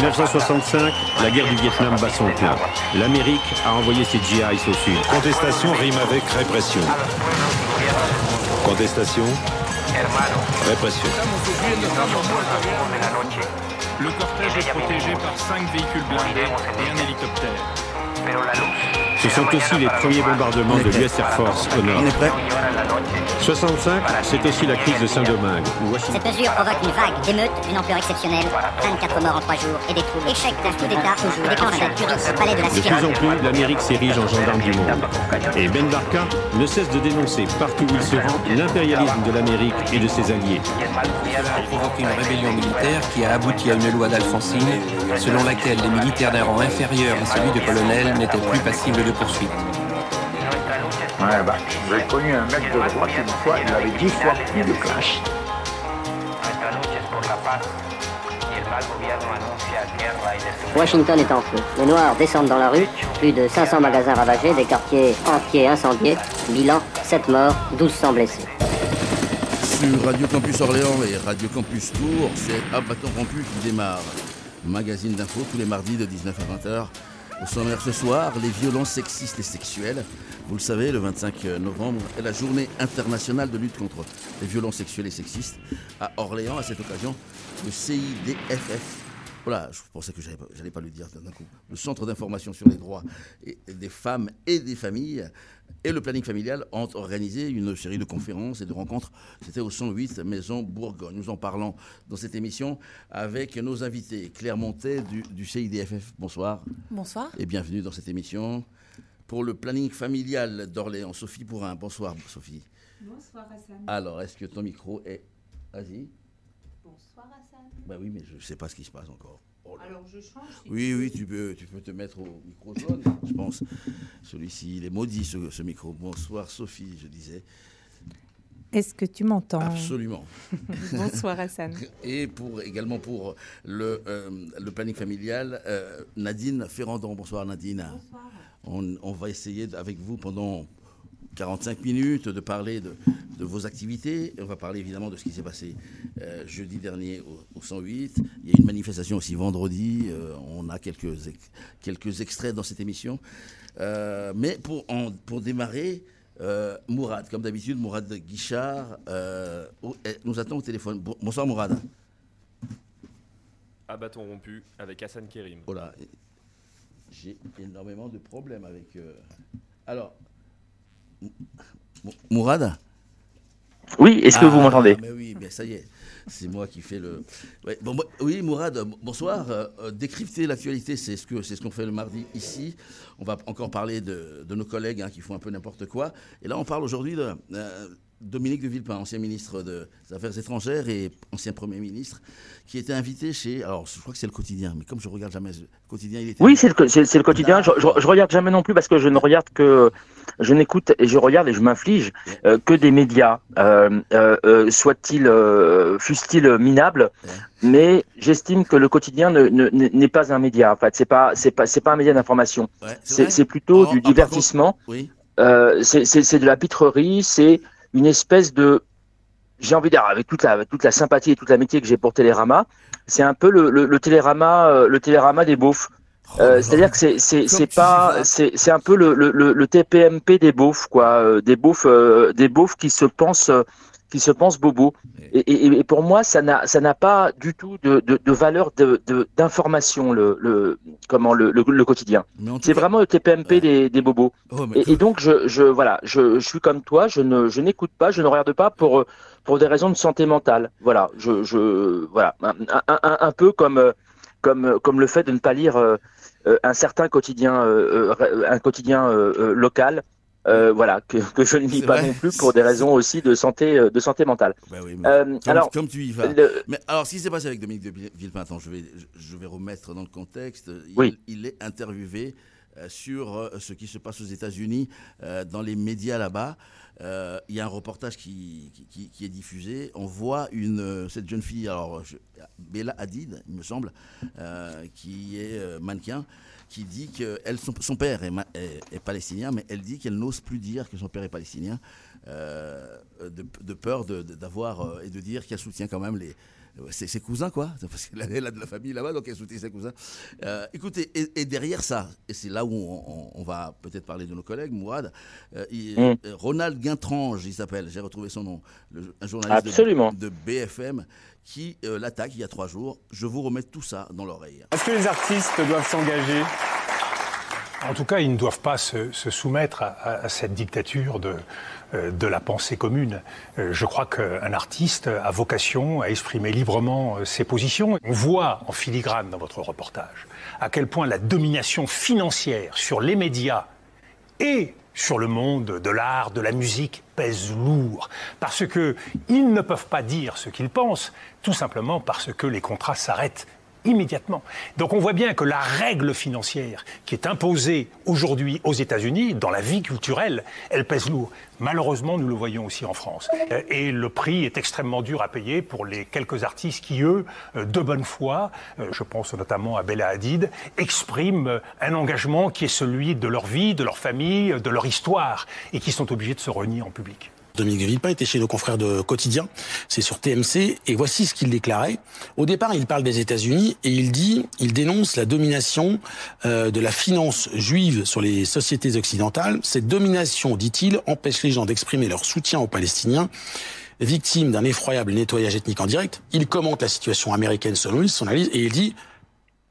1965, la guerre du Vietnam bat son plein. L'Amérique a envoyé ses GIs au sud. Contestation rime avec répression. Contestation, répression. Le cortège est protégé par cinq véhicules blindés et un hélicoptère. Ce sont aussi les premiers bombardements de l'US Air Force au nord. 65, c'est aussi la crise de Saint-Domingue. Cette mesure provoque une vague d'émeutes d'une ampleur exceptionnelle. 24 morts en 3 jours et des troubles. Échec d'un coup d'État toujours. Déclenche tuerie au palais de la De plus en plus, l'Amérique s'érige en gendarme du monde. Et Ben Barka ne cesse de dénoncer partout où il se rend l'impérialisme de l'Amérique et de ses alliés. a provoqué une rébellion militaire qui a abouti à une loi d'Alfonsine selon laquelle les militaires d'un rang inférieur à celui de colonel n'étaient plus passibles de poursuite. Ouais, bah, j'ai connu un mec de droite une fois, il avait dix fois plus de clash. Washington est en feu. Les Noirs descendent dans la rue. Plus de 500 magasins ravagés, des quartiers entiers incendiés. Bilan 7 morts, 1200 blessés. Sur Radio Campus Orléans et Radio Campus Tours, c'est À bâton rompu qui démarre. Magazine d'infos tous les mardis de 19 à 20h. Au sommaire ce soir, les violences sexistes et sexuelles. Vous le savez, le 25 novembre est la journée internationale de lutte contre les violences sexuelles et sexistes. À Orléans, à cette occasion, le CIDFF. Voilà, je pensais que j'allais pas- le dire d'un coup. Le Centre d'information sur les droits et- des femmes et des familles et le planning familial ont organisé une série de conférences et de rencontres. C'était au 108 Maison Bourgogne. Nous en parlons dans cette émission avec nos invités. Claire Montet du, du CIDFF, bonsoir Bonsoir. et bienvenue dans cette émission. Pour le planning familial d'Orléans, Sophie Pourrin. Bonsoir Sophie. Bonsoir Hassan. Alors, est-ce que ton micro est... Vas-y. Bonsoir Hassan. Bah oui, mais je ne sais pas ce qui se passe encore. Oh. Alors je change. si Oui, tu oui, tu peux, tu peux te mettre au micro jaune, je pense. Celui-ci, il est maudit, ce, ce micro. Bonsoir, Sophie, je disais. Est-ce que tu m'entends? Absolument. Bonsoir Hassan. Et pour, également pour le, euh, le planning familial, euh, Nadine Ferrandon. Bonsoir, Nadine. On, on va essayer avec vous pendant 45 minutes de parler de, de vos activités. On va parler évidemment de ce qui s'est passé euh, jeudi dernier au, au 108. Il y a une manifestation aussi vendredi. Euh, on a quelques, ex- quelques extraits dans cette émission. Euh, mais pour, en- pour démarrer, Mourad, comme d'habitude, Mourad Guichard nous attend au téléphone. Bon- bonsoir Mourad. À bâton rompu avec Hassan Kerim. Oh là, j'ai énormément de problèmes avec. euh, Alors, Mou- Mou- Mourad Oui, est-ce que vous Ah, m'entendez mais Oui, bien ça y est. C'est moi qui fais le. Ouais, bon, moi- oui, Mourad, bonsoir. Euh, euh, décrypter l'actualité, c'est ce c'est ce qu'on fait le mardi ici. On va encore parler de, de nos collègues hein, qui font un peu n'importe quoi. Et là, on parle aujourd'hui de euh, Dominique de Villepin, ancien ministre des Affaires étrangères et ancien Premier ministre, qui était invité chez. Alors, je crois que c'est le quotidien, mais comme je regarde jamais le quotidien, il était. Oui, c'est le, quotidien. Je, je, je regarde jamais non plus parce que je ne regarde que, je n'écoute et je regarde et je m'inflige euh, que des médias, euh, euh, soit-ils, fussent-ils minables. Mais j'estime que le quotidien ne- ne- n'est pas un média. En fait, c'est pas, c'est pas, c'est pas un média d'information. Ouais, C'est plutôt Oh, du divertissement. Oui. Euh, c'est de la pitrerie, c'est une espèce de, j'ai envie de dire, avec toute la, avec toute la sympathie et toute l'amitié que j'ai pour Télérama, c'est un peu le, le, le Télérama, euh, le Télérama des beaufs. Oh Euh. C'est-à-dire que c'est c'est pas c'est c'est un peu le, le, le, le TPMP des beaufs quoi, euh, des beaufs euh, des beaufs qui se pensent euh, qui se pensent bobos. Et, et, et pour moi, ça n'a ça n'a pas du tout de, de, de valeur de de- d'information le, le comment le, le, le quotidien. C'est cas- vraiment le TPMP Ouais. des, des bobos. Oh, Et, donc, je, je, voilà, je, je suis comme toi, je ne, je n'écoute pas, je ne regarde pas pour, pour des raisons de santé mentale. Voilà, je, je, voilà, un, un, un, un peu comme, comme, comme le fait de ne pas lire euh, euh, un certain quotidien, euh, euh, un quotidien euh, euh, local. Euh, voilà, que, que je ne lis pas vrai. non plus pour des raisons aussi de santé, euh, de santé mentale. Bah oui, mais Euh, comme, alors, comme tu y vas. le- Mais alors, ce qui s'est passé avec Dominique de Villepin, attends, je vais, je vais remettre dans le contexte. Il, Oui. il est interviewé sur ce qui se passe aux États-Unis, dans les médias là-bas. Il y a un reportage qui, qui- est diffusé. On voit une, cette jeune fille, alors je- Bella Hadid, il me semble, qui est mannequin, qui dit que son, père est, palestinien, mais elle dit qu'elle n'ose plus dire que son père est palestinien, euh, de, peur d'avoir euh, et de dire qu'elle soutient quand même les, c'est ses cousins, quoi, parce qu'elle a de la famille là-bas, donc elle soutient ses cousins. Euh, écoutez, et, derrière ça, et c'est là où on, va peut-être parler de nos collègues, Mouad, euh, mm. Ronald Guintrange, il s'appelle, j'ai retrouvé son nom, un journaliste de, BFM, qui l'attaque il y a trois jours. Je vous remets tout ça dans l'oreille. Est-ce que les artistes doivent s'engager en tout cas, ils ne doivent pas se, soumettre à, cette dictature de, euh, de la pensée commune. Euh, je crois qu'un artiste a vocation à exprimer librement euh, ses positions. On voit en filigrane dans votre reportage à quel point la domination financière sur les médias et sur le monde de l'art, de la musique pèse lourd, parce qu'ils ne peuvent pas dire ce qu'ils pensent, tout simplement parce que les contrats s'arrêtent immédiatement. Donc on voit bien que la règle financière qui est imposée aujourd'hui aux États-Unis, dans la vie culturelle, elle pèse lourd. Malheureusement, nous le voyons aussi en France. Euh, et le prix est extrêmement dur à payer pour les quelques artistes qui, eux, euh, de bonne foi, euh, je pense notamment à Bella Hadid, expriment un engagement qui est celui de leur vie, de leur famille, de leur histoire, et qui sont obligés de se renier en public. Dominique Villepin était chez nos confrères de Quotidien, c'est sur TMC, et voici ce qu'il déclarait. Au départ, il parle des États-Unis et il dit, il dénonce la domination euh, de la finance juive sur les sociétés occidentales. Cette domination, dit-il, empêche les gens d'exprimer leur soutien aux Palestiniens victimes d'un effroyable nettoyage ethnique en direct. Il commente la situation américaine selon lui, son analyse, et il dit,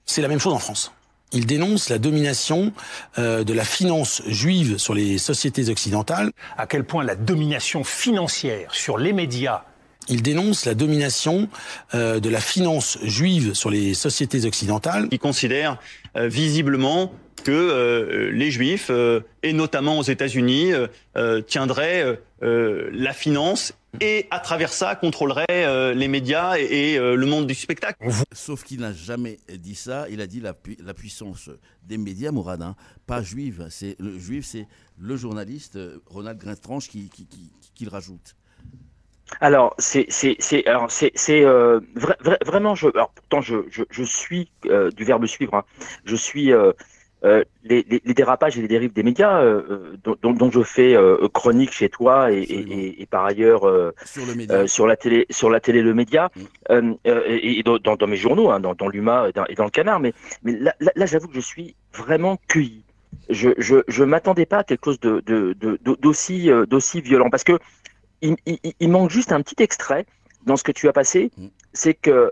c'est la même chose en France. Il dénonce la domination euh, de la finance juive sur les sociétés occidentales. À quel point la domination financière sur les médias il dénonce la domination euh, de la finance juive sur les sociétés occidentales. Il considère euh, visiblement que les juifs, et notamment aux États-Unis, tiendraient la finance et à travers ça contrôlerait euh, les médias et, euh, le monde du spectacle. Sauf qu'il n'a jamais dit ça. Il a dit la, puissance des médias, Mouradin, pas juive. C'est le juif, c'est le journaliste euh, Ronald Grintranche qui, qui, le rajoute. Alors c'est c'est c'est alors c'est c'est vraiment je alors pourtant je je, je suis du verbe suivre hein. je suis euh, les, les, les, dérapages et les dérives des médias, euh, euh dont, dont, je fais euh, chronique chez toi et, et, et par ailleurs sur, le sur, la télé, sur la télé, le média, mm. et, dans, dans, mes journaux, hein, dans, dans l'UMA et dans, le Canard. Mais, mais là, là, j'avoue que je suis vraiment cueilli. Je je, je m'attendais pas à quelque chose de, de, de, d'aussi d'aussi violent parce que il, il, il, manque juste un petit extrait dans ce que tu as passé, mm. c'est que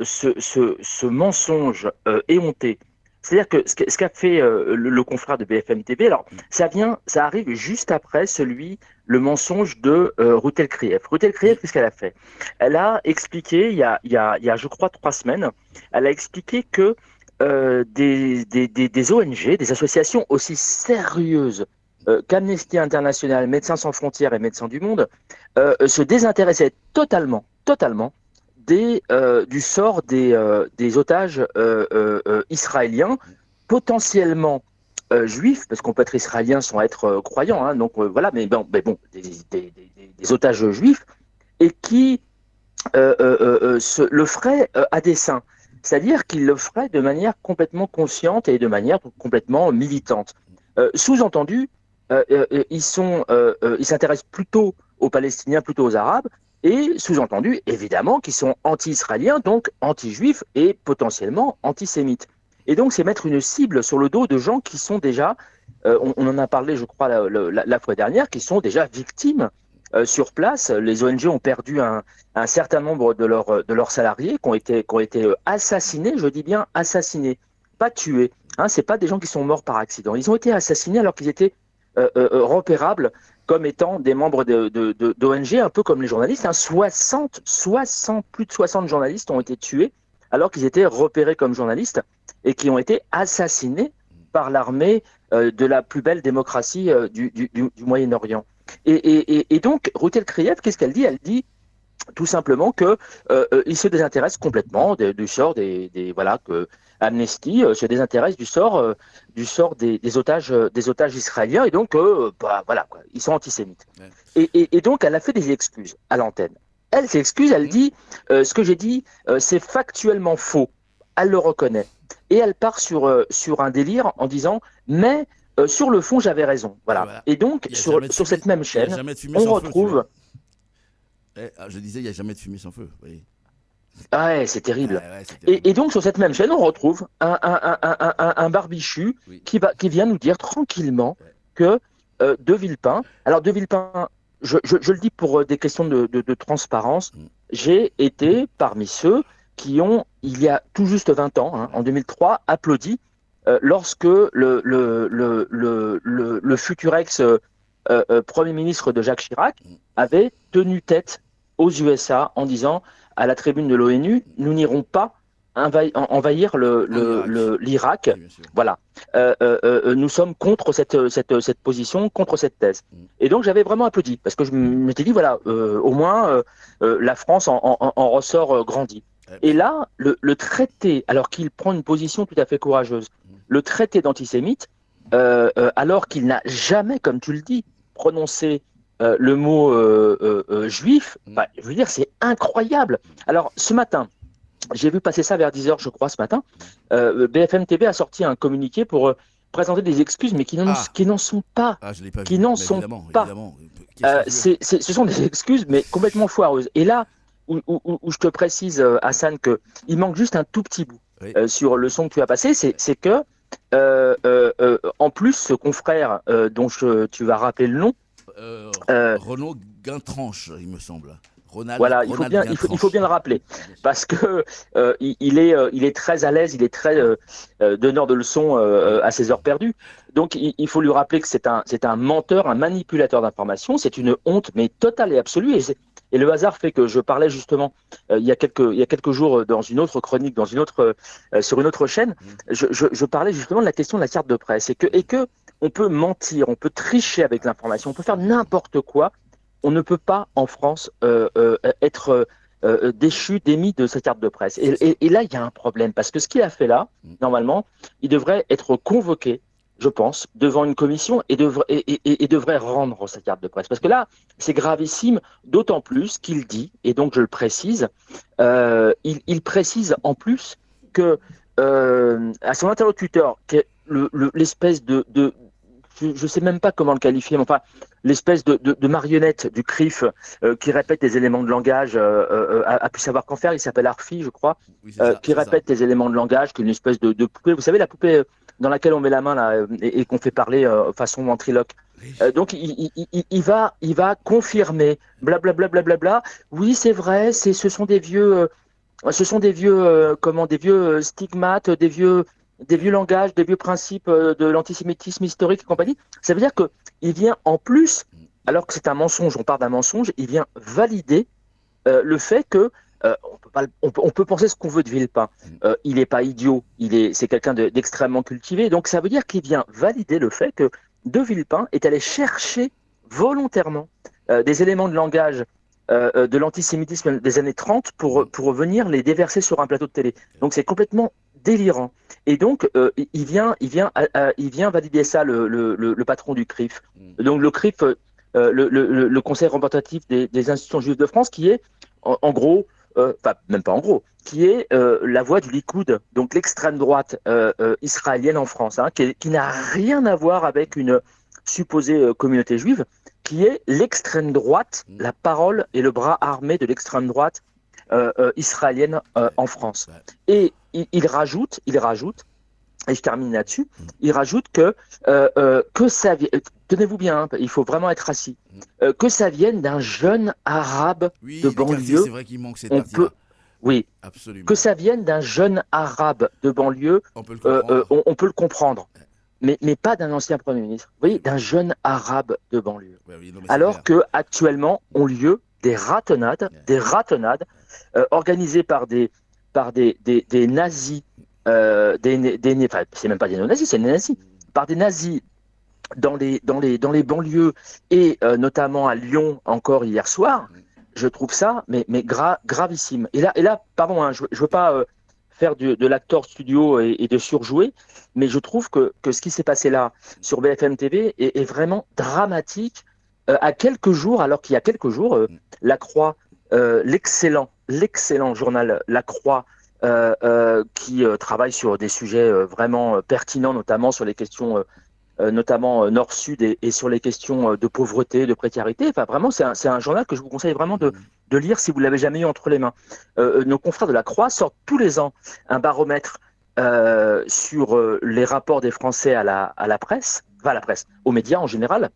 ce, ce, ce, mensonge éhonté. C'est-à-dire que ce qu'a fait euh, le, confrère de BFM TV, alors ça vient, ça arrive juste après celui, le mensonge de euh, Rutel Krief. Rutel Krief, qu'est-ce qu'elle a fait? Elle a expliqué, il y a, il y, a, il y a, je crois, trois semaines, elle a expliqué que euh, des, des, des, des, ONG, des associations aussi sérieuses euh, qu'Amnesty International, Médecins sans frontières et Médecins du Monde euh, se désintéressaient totalement, totalement euh, du sort des, euh, otages euh, israéliens, potentiellement juifs, parce qu'on peut être israélien sans être croyant, hein, donc voilà, mais bon, des, otages juifs, et qui le feraient à dessein. C'est-à-dire qu'ils le feraient de manière complètement consciente et de manière complètement militante. Sous-entendu, ils sont, ils s'intéressent plutôt aux Palestiniens, plutôt aux Arabes, et sous-entendu, évidemment, qu'ils sont anti-israéliens, donc anti-juifs et potentiellement antisémites. Et donc, c'est mettre une cible sur le dos de gens qui sont déjà, euh, on, en a parlé, je crois, la, fois dernière, qui sont déjà victimes euh, sur place. Les ONG ont perdu un, certain nombre de, leurs salariés qui ont été, euh, assassinés, je dis bien assassinés, pas tués. Hein, c'est pas des gens qui sont morts par accident. Ils ont été assassinés alors qu'ils étaient repérables comme étant des membres d'ONG, un peu comme les journalistes. Hein. 60, 60, plus de 60 journalistes ont été tués alors qu'ils étaient repérés comme journalistes et qui ont été assassinés par l'armée euh, de la plus belle démocratie euh, du, Moyen-Orient. Et, donc, Rutel Kriyev, qu'est-ce qu'elle dit? Elle dit tout simplement que euh, il se désintéresse complètement du sort des, des voilà que Amnesty euh, se désintéresse du sort, euh, du sort des, otages, euh, des otages israéliens et donc, bah, voilà, quoi, ils sont antisémites. Et, donc, elle a fait des excuses à l'antenne. Elle s'excuse, elle dit ce que j'ai dit, c'est factuellement faux. Elle le reconnaît. Et elle part sur, sur un délire en disant mais sur le fond, j'avais raison. Voilà. Et donc, sur, cette même chaîne, on retrouve. Eh, ah, je disais, il n'y a jamais de fumée sans feu. Ah ouais, c'est terrible. et, et, donc sur cette même chaîne, on retrouve un, un, un, un barbichu qui, va, qui vient nous dire tranquillement que euh, De Villepin, alors De Villepin, je, je, je le dis pour euh, des questions de, de, de transparence, Mm. j'ai été parmi ceux qui ont, il y a tout juste 20 ans, hein, en 2003, applaudi euh, lorsque le, le, le, le, le, le futur ex euh, euh, Premier ministre de Jacques Chirac avait tenu tête aux USA en disant à la tribune de l'ONU, nous n'irons pas envahi- en- envahir le- le- le- l'Irak. Voilà. Euh, euh, euh, nous sommes contre cette, cette, cette position, contre cette thèse. Et donc j'avais vraiment applaudi parce que je m'étais dit voilà, au moins la France en, en- en ressort grandie. Et là, le, le traité, alors qu'il prend une position tout à fait courageuse, le traité d'antisémite, alors qu'il n'a jamais, comme tu le dis, prononcé euh, le mot euh, euh, juif, bah, je veux dire, c'est incroyable. Alors, ce matin, j'ai vu passer ça vers 10h, je crois, ce matin. BFM TV a sorti un communiqué pour présenter des excuses, mais qui n'en sont pas. Ah, je pas qui n'en sont évidemment, pas. évidemment. Euh, ce sont des excuses, mais complètement foireuses. Et là, où, où- où- où je te précise, Hassan, que il manque juste un tout petit bout euh, sur le son que tu as passé, c'est que, euh, en plus, ce confrère dont je- tu vas rappeler le nom, Euh, Euh, Renaud Guintranche, il me semble. Ronald, Voilà, il faut, bien, il, faut, il Guintranche. faut bien le rappeler parce que euh, il, il est, euh, il est très à l'aise, il est très euh, donneur de leçons à ses heures perdues. Donc il, faut lui rappeler que c'est un, c'est un menteur, un manipulateur d'informations. C'est une honte, mais totale et absolue. Et, le hasard fait que je parlais justement il y a quelques, il y a quelques jours dans une autre chronique, dans une autre, sur une autre chaîne, je, je, je parlais justement de la question de la carte de presse et que, et que on peut mentir, on peut tricher avec l'information, on peut faire n'importe quoi on ne peut pas en France euh, euh, être euh, déchu, démis de sa carte de presse. Et, et- et là, il y a un problème, parce que ce qu'il a fait là, normalement, il devrait être convoqué, je pense, devant une commission et, devrait et, rendre sa carte de presse. Parce que là, c'est gravissime, d'autant plus qu'il dit, et donc je le précise, il, il précise en plus que à son interlocuteur, le- le- l'espèce de, de je ne sais même pas comment le qualifier, mais enfin, l'espèce de, de, de marionnette du CRIF euh, qui répète des éléments de langage, euh, euh, a, a pu savoir qu'en faire. Il s'appelle Arfi, je crois, qui répète des éléments de langage, qui est une espèce de, de poupée. Vous savez, la poupée dans laquelle on met la main là, et, et qu'on fait parler façon ventriloque. Donc il, il, il, il va, il va confirmer, blablabla, blablabla. Oui, c'est vrai, c'est, ce sont des vieux, ce sont des vieux, comment, des vieux stigmates, des vieux, des vieux langages, des vieux principes euh, de l'antisémitisme historique et compagnie. Ça veut dire que il vient en plus, alors que c'est un mensonge, on parle d'un mensonge, il vient valider euh, le fait que euh, on, peut pas, on, peut, on peut penser ce qu'on veut de Villepin. Euh, il n'est pas idiot, il est, c'est quelqu'un de- d'extrêmement cultivé. Donc ça veut dire qu'il vient valider le fait que De Villepin est allé chercher volontairement des éléments de langage de l'antisémitisme des années 30 pour, pour venir les déverser sur un plateau de télé. Donc c'est complètement délirant. Et donc euh, il- vient, il vient, euh, euh, il vient valider ça le, le, le, patron du CRIF. Donc le CRIF, euh, le, le, Conseil représentatif des, des institutions juives de France, qui est en, en gros, enfin même pas en gros, qui est la voix du Likoud, donc l'extrême droite israélienne en France, hein, qui, qui n'a rien à voir avec une supposée communauté juive, qui est l'extrême droite, la parole et le bras armé de l'extrême droite euh, euh, israélienne euh, en France. Et il, il rajoute, il rajoute, et je termine là-dessus, il rajoute que euh, euh, que ça tenez-vous bien, hein, il faut vraiment être assis, euh, que ça vienne d'un jeune arabe Oui, de banlieue. c'est vrai qu'il manque cette on peut, oui, Absolument. que ça vienne d'un jeune arabe de banlieue, On peut le euh, comprendre. euh, on, on peut le comprendre, mais, mais pas d'un ancien premier ministre. Vous voyez, d'un jeune arabe de banlieue. Ouais, oui, non, mais c'est Alors clair. que actuellement ont lieu des ratonnades, des ratonnades euh, organisées par des par des, des, nazis, euh, des, des c'est même pas des néo-nazis, c'est des nazis, par des nazis dans les dans les dans les banlieues et euh, notamment à Lyon encore hier soir. Je trouve ça mais mais gra- gravissime. Et là et là pardon, hein, je, je veux pas euh, faire de l'acteur studio et, de surjouer, mais je trouve que, que ce qui s'est passé là sur BFM TV est, vraiment dramatique à quelques jours, alors qu'il y a quelques jours, La Croix, l'excellent, l'excellent journal La Croix, euh, euh, qui euh, travaille sur des sujets vraiment pertinents, notamment sur les questions notamment Nord-Sud et, sur les questions de pauvreté, de précarité. Enfin, vraiment, c'est un, journal que je vous conseille vraiment de, de lire si vous l'avez jamais eu entre les mains. nos confrères de la Croix sortent tous les ans un baromètre sur les rapports des Français à la, à la presse, enfin à la presse, aux médias en général.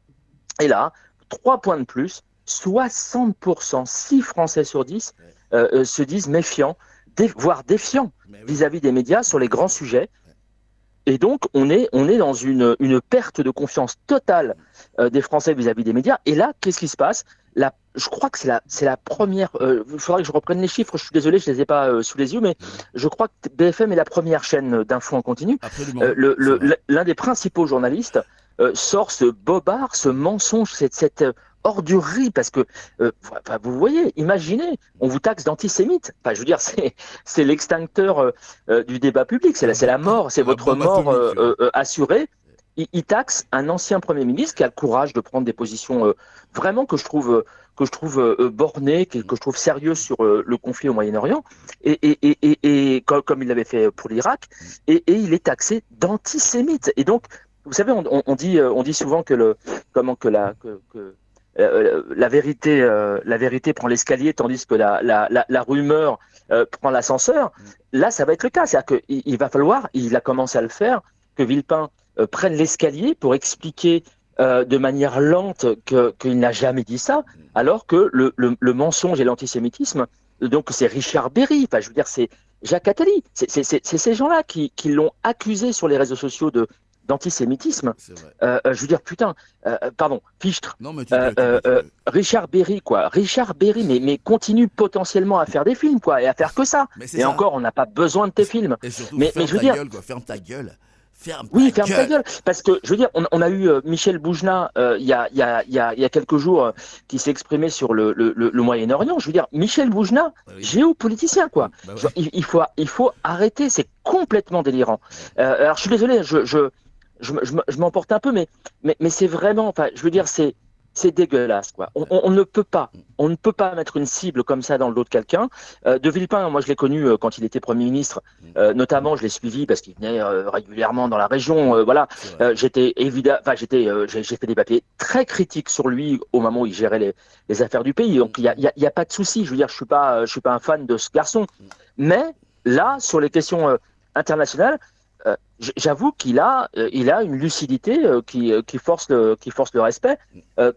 Et là, trois points de plus, 60%, 6 Français sur 10 euh, euh, se disent méfiants, voire défiants vis-à-vis des médias sur les grands sujets. Et donc, on est, on est dans une, une perte de confiance totale euh, des Français vis-à-vis des médias. Et là, qu'est-ce qui se passe? La, Je crois que c'est la, la première. Il faudra que je reprenne les chiffres. Je suis désolé, je les ai pas sous les yeux, mais je crois que BFM est la première chaîne d'infos en continu. L'un des principaux journalistes sort ce bobard, ce mensonge, cette, cette ordurerie parce que euh, vous voyez, imaginez, on vous taxe d'antisémite. Enfin, je veux dire, c'est l'extincteur euh, euh, du débat public, c'est la mort, c'est votre mort assurée. Il, taxe un ancien premier ministre qui a le courage de prendre des positions vraiment que je trouve que je trouve bornées, que, je trouve sérieuses sur le conflit au Moyen-Orient, et, et, et, et, comme, il l'avait fait pour l'Irak, et, il est taxé d'antisémite. Et donc, vous savez, on, on, dit, on dit souvent que le, comment que la, que, que euh, la vérité, euh, la vérité prend l'escalier, tandis que la, la, la, rumeur euh, prend l'ascenseur. Là, ça va être le cas. C'est-à-dire qu'il il va falloir, il a commencé à le faire, que Villepin prenne l'escalier pour expliquer de manière lente qu'il n'a jamais dit ça, alors que le, le, le mensonge et l'antisémitisme, donc c'est Richard Berry, enfin je veux dire c'est Jacques Attali, c'est ces gens-là qui, qui l'ont accusé sur les réseaux sociaux de, d'antisémitisme. Euh, euh, je veux dire, putain, euh, pardon, Fichtre, Richard Berry, quoi. Richard Berry, mais, mais continue potentiellement à faire des films, quoi, et à faire que ça. et encore, on n'a pas besoin de tes films. mais, mais je veux dire, ferme ta gueule. Ferme oui, ferme ta gueule. Parce que, je veux dire, on, a eu Michel Boujna il y, a, y, a, y, a, y, a, quelques jours qui s'est exprimé sur le, le, le, Moyen-Orient. Je veux dire, Michel Boujna, bah géopoliticien, quoi. Bah il, faut, il faut arrêter, c'est complètement délirant. alors, je suis désolé, je, je, je, je, m'emporte un peu, mais, mais, mais c'est vraiment, enfin, je veux dire, c'est, c'est dégueulasse, quoi. On, on, ne peut pas, on ne peut pas mettre une cible comme ça dans le dos de quelqu'un. Euh, de Villepin, moi, je l'ai connu euh, quand il était Premier ministre, euh, notamment, je l'ai suivi parce qu'il venait régulièrement dans la région. voilà, j'étais évidemment, enfin, j'étais, j'ai, fait des papiers très critiques sur lui au moment où il gérait les, les affaires du pays. Donc, il y a, y, a, y a, pas de souci. Je veux dire, je suis pas, je suis pas un fan de ce garçon. Mais là, sur les questions internationales, j'avoue qu'il a, euh, il a une lucidité euh, qui, force le, qui force le respect,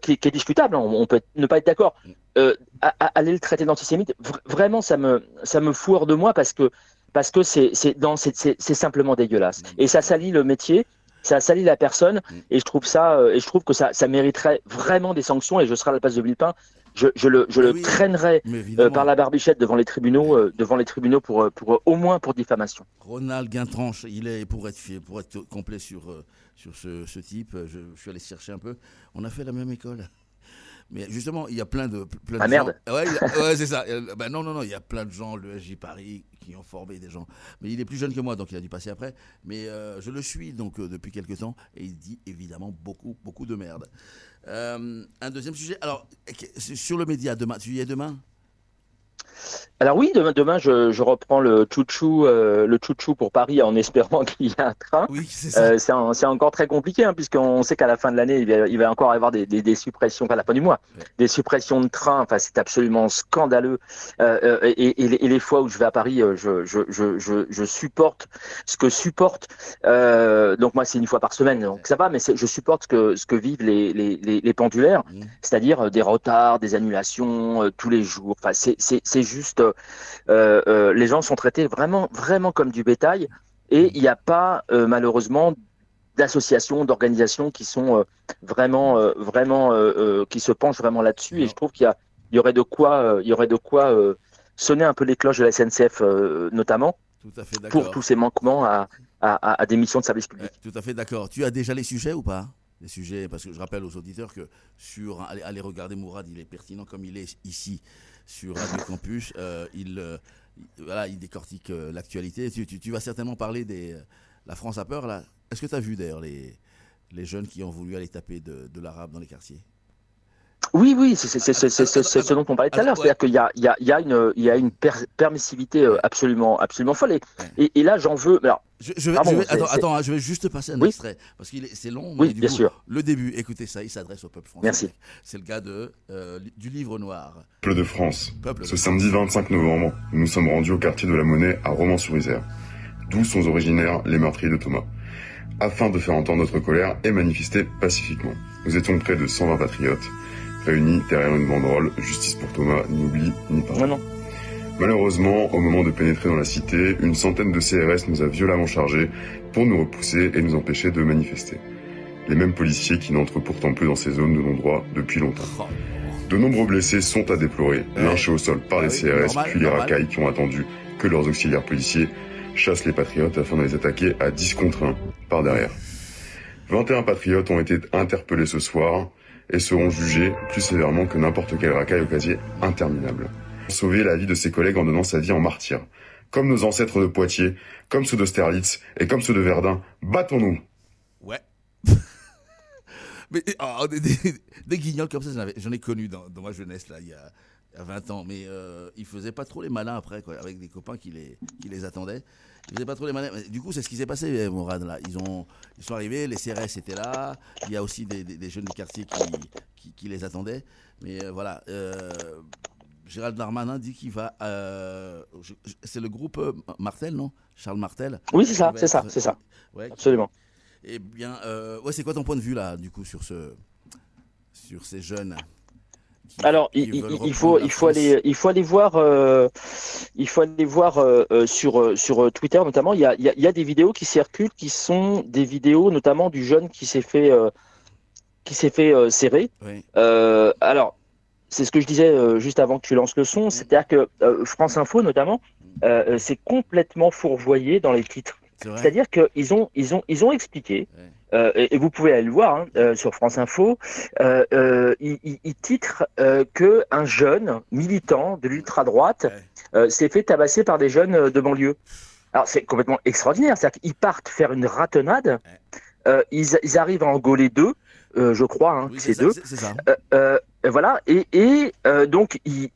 qui, est discutable. Hein. On, peut ne pas être d'accord. aller le traiter d'antisémite, vraiment, ça me, ça me fout hors de moi parce que, parce que c'est, simplement dégueulasse. Et ça salit le métier, ça salit la personne. Et je trouve ça, et je trouve que ça, ça mériterait vraiment des sanctions. Et je serai à la place de Villepin je, le, je le traînerai euh, par la barbichette devant les tribunaux, euh, devant les tribunaux pour, euh, pour, au moins pour diffamation. Ronald Guintranche, il est pour être pour être complet sur sur ce, ce type. Je, suis allé chercher un peu. On a fait la même école. Mais justement, il y a plein de. Plein ah merde Ouais, c'est ça. Ben non, non, non, il y a plein de gens, le SJ Paris, qui ont formé des gens. Mais il est plus jeune que moi, donc il a dû passer après. Mais je le suis donc depuis quelques temps et il dit évidemment beaucoup, beaucoup de merde. Euh, un deuxième sujet. Alors, sur le média, demain, tu y es demain? Alors oui, demain, demain je, je reprends le chouchou, euh, le chouchou pour Paris en espérant qu'il y ait un train. Oui, c'est euh, c'est encore très compliqué hein, puisqu'on sait qu'à la fin de l'année, il, va, il va encore y avoir des, des, des suppressions, enfin la fin du mois, des suppressions de trains. Enfin, c'est absolument scandaleux. Euh, euh et, les fois où je vais à Paris, je, je, je, je supporte ce que supporte. donc moi, c'est une fois par semaine, donc ça va, mais je supporte ce que, ce que vivent les, les, les, les pendulaires, mmh. c'est-à-dire des retards, des annulations tous les jours. Enfin, c'est juste euh, euh, les gens sont traités vraiment, vraiment comme du bétail et il n'y a pas euh, malheureusement d'associations, d'organisations qui sont vraiment, vraiment, qui se penchent vraiment là-dessus. Et je trouve qu'il y, y, aurait de quoi, il y aurait de quoi sonner un peu les cloches de la SNCF, notamment, pour tous ces manquements à, à, des missions de service public. tout à fait d'accord. Tu as déjà les sujets ou pas? Les sujets, parce que je rappelle aux auditeurs que sur aller regarder Mourad, il est pertinent comme il est ici sur Radio Campus. Euh, il, euh, voilà, il décortique euh, l'actualité. Tu, tu, vas certainement parler des. La France a peur, là. Est-ce que tu as vu d'ailleurs les, les jeunes qui ont voulu aller taper de, de l'arabe dans les quartiers? Oui, oui, c'est ce dont on parlait tout à l'heure. C'est-à-dire qu'il y a, il y, a, il y, a une, il y a une permissivité absolument, absolument folle. Et, et, là, j'en veux. Alors, je, je vais, je vais attends, attends hein, je vais juste passer un extrait parce qu'il c'est long. Oui, bien sûr. Le début, écoutez ça, il s'adresse au peuple français. Merci. C'est le gars de, euh, du livre noir. Peuple de France. Ce samedi 25 novembre, nous nous sommes rendus au quartier de la Monnaie à Romans-sur-Isère, d'où sont originaires les meurtriers de Thomas, afin de faire entendre notre colère et manifester pacifiquement. Nous étions près de 120 patriotes réunis derrière une banderole Justice pour Thomas, ni oubli, ni pardon. Non, non. Malheureusement, au moment de pénétrer dans la cité, une centaine de CRS nous a violemment chargés pour nous repousser et nous empêcher de manifester. Les mêmes policiers qui n'entrent pourtant plus dans ces zones de non-droit depuis longtemps. De nombreux blessés sont à déplorer, lynchés au sol par les ah CRS, puis les racailles qui ont attendu que leurs auxiliaires policiers chassent les patriotes afin de les attaquer à 10 contre 1 par derrière. 21 patriotes ont été interpellés ce soir et seront jugés plus sévèrement que n'importe quel racaille au casier interminable sauver la vie de ses collègues en donnant sa vie en martyr. Comme nos ancêtres de Poitiers, comme ceux d'Austerlitz et comme ceux de Verdun, battons-nous Ouais. mais oh, des, guignols comme ça, j'en ai, connu dans, ma jeunesse, là, il y a, 20 ans. Mais euh, ils faisaient pas trop les malins après, avec des copains qui les attendaient. Ils faisaient pas trop les malins. Du coup, c'est ce qui s'est passé, Morad, là. Ils, ont, ils sont arrivés, les CRS étaient là. Il y a aussi des, jeunes du quartier qui, qui, les attendaient. Mais euh, voilà. Euh, Gérald Darmanin dit qu'il va. Euh, c'est le groupe euh, Martel, non? Charles Martel Oui, c'est ça, c'est ça, c'est ça. Ouais, Absolument. Eh bien, euh, ouais, c'est quoi ton point de vue là, du coup, sur ce, sur ces jeunes? Alors, il, faut, il faut aller, il faut aller voir, il faut aller voir sur sur Twitter notamment. Il y a, il y a, des vidéos qui circulent, qui sont des vidéos notamment du jeune qui s'est fait, qui s'est fait serrer. alors, c'est ce que je disais euh, juste avant que tu lances le son, mm. c'est-à-dire que euh, France Info notamment, euh, c'est complètement fourvoyé dans les titres. C'est-à-dire qu'ils ont, ils ont, ils ont expliqué, et, vous pouvez aller le voir hein, sur France Info, ils, ils, titrent que un jeune militant de l'ultra droite s'est fait tabasser par des jeunes de banlieue. Alors c'est complètement extraordinaire, c'est-à-dire qu'ils partent faire une ratonnade, ils, ils, arrivent à en gauler deux, je crois, hein, c'est deux. Ça. Euh, voilà, et, et euh, donc, ils,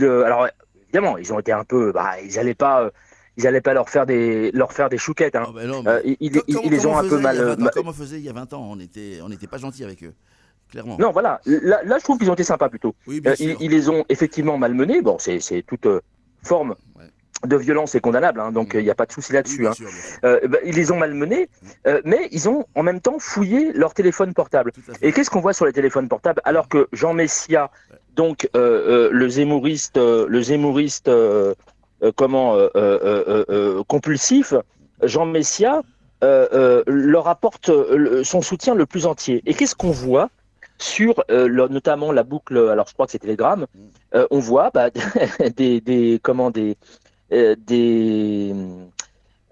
alors évidemment, ils ont été un peu, bah, ils n'allaient pas, ils n'allaient pas leur faire des, leur faire des chouquettes. Hein. Oh, ben euh, ils, les ont un peu mal. Comme on faisait il y a 20 ans, on était, on n'était pas gentil avec eux. Clairement. Non, voilà. Là, là je trouve qu'ils ont été sympas plutôt. Oui, ils, ils, les ont effectivement malmenés. Bon, c'est toute forme de violence est condamnable, hein, donc il n'y a pas de souci là-dessus. Hein. Euh, bah, ils les ont malmenés, euh, mais ils ont en même temps fouillé leur téléphone portable. Et qu'est-ce qu'on voit sur les téléphones portables Alors que Jean Messia, donc euh, le zémouriste, le zémouriste, comment compulsif, Jean Messia leur apporte son soutien le plus entier. Et qu'est-ce qu'on voit sur notamment la boucle, alors je crois que c'est Telegram, on voit bah, des, des, comment, des, euh, des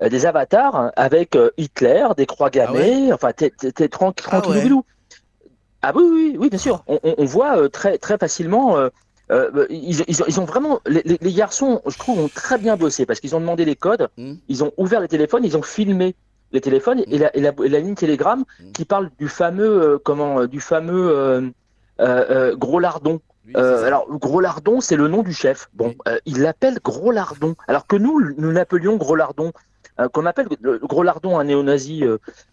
euh, des avatars avec euh, Hitler, des croix ah gammées, enfin t'es tranquille ah, ouais. ah oui, oui, oui, bien sûr. On, on, voit très très facilement. Euh, ils, ils, ont vraiment les, les, garçons, je trouve, ont très bien bossé parce qu'ils ont demandé les codes, hmm. ils ont ouvert les téléphones, ils ont filmé les téléphones et, la, et, la, la, ligne Telegram hmm. qui parle du fameux comment du fameux gros lardon. Euh, alors, Gros Lardon, c'est le nom du chef. Bon, euh, il l'appelle Gros Lardon. Alors que nous, nous l'appelions Gros Lardon. Euh, qu'on appelle Gros Lardon un néo-nazi,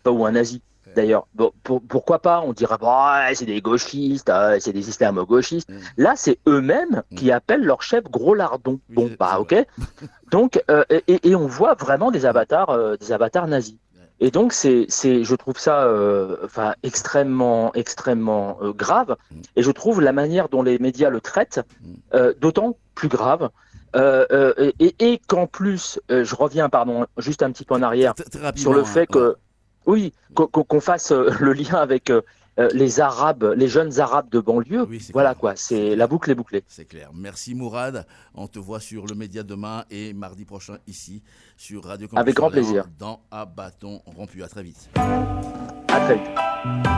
ou un nazi d'ailleurs. Bon, pourquoi pas On dira, bah, c'est des gauchistes, ah, c'est des systèmes gauchistes mm. Là, c'est eux-mêmes mm. qui appellent leur chef Gros Lardon. bon, bah, ok. Donc, et, et, on voit vraiment des avatars, des avatars nazis. Et donc, c'est, c'est, je trouve ça, euh, enfin, extrêmement, extrêmement euh, grave. Mm. Et je trouve la manière dont les médias le traitent mm. euh, d'autant plus grave. et, et qu'en plus, je reviens, pardon, juste un petit peu en arrière sur le fait hein, que, oui, qu'on fasse le lien avec euh, les Arabes, les jeunes Arabes de banlieue. voilà quoi, c'est la boucle est bouclée. C'est clair. Merci Mourad. On te voit sur le Média demain et mardi prochain ici sur Radio Campus Avec grand plaisir. Dans À bâton rompu. À très vite. À très vite.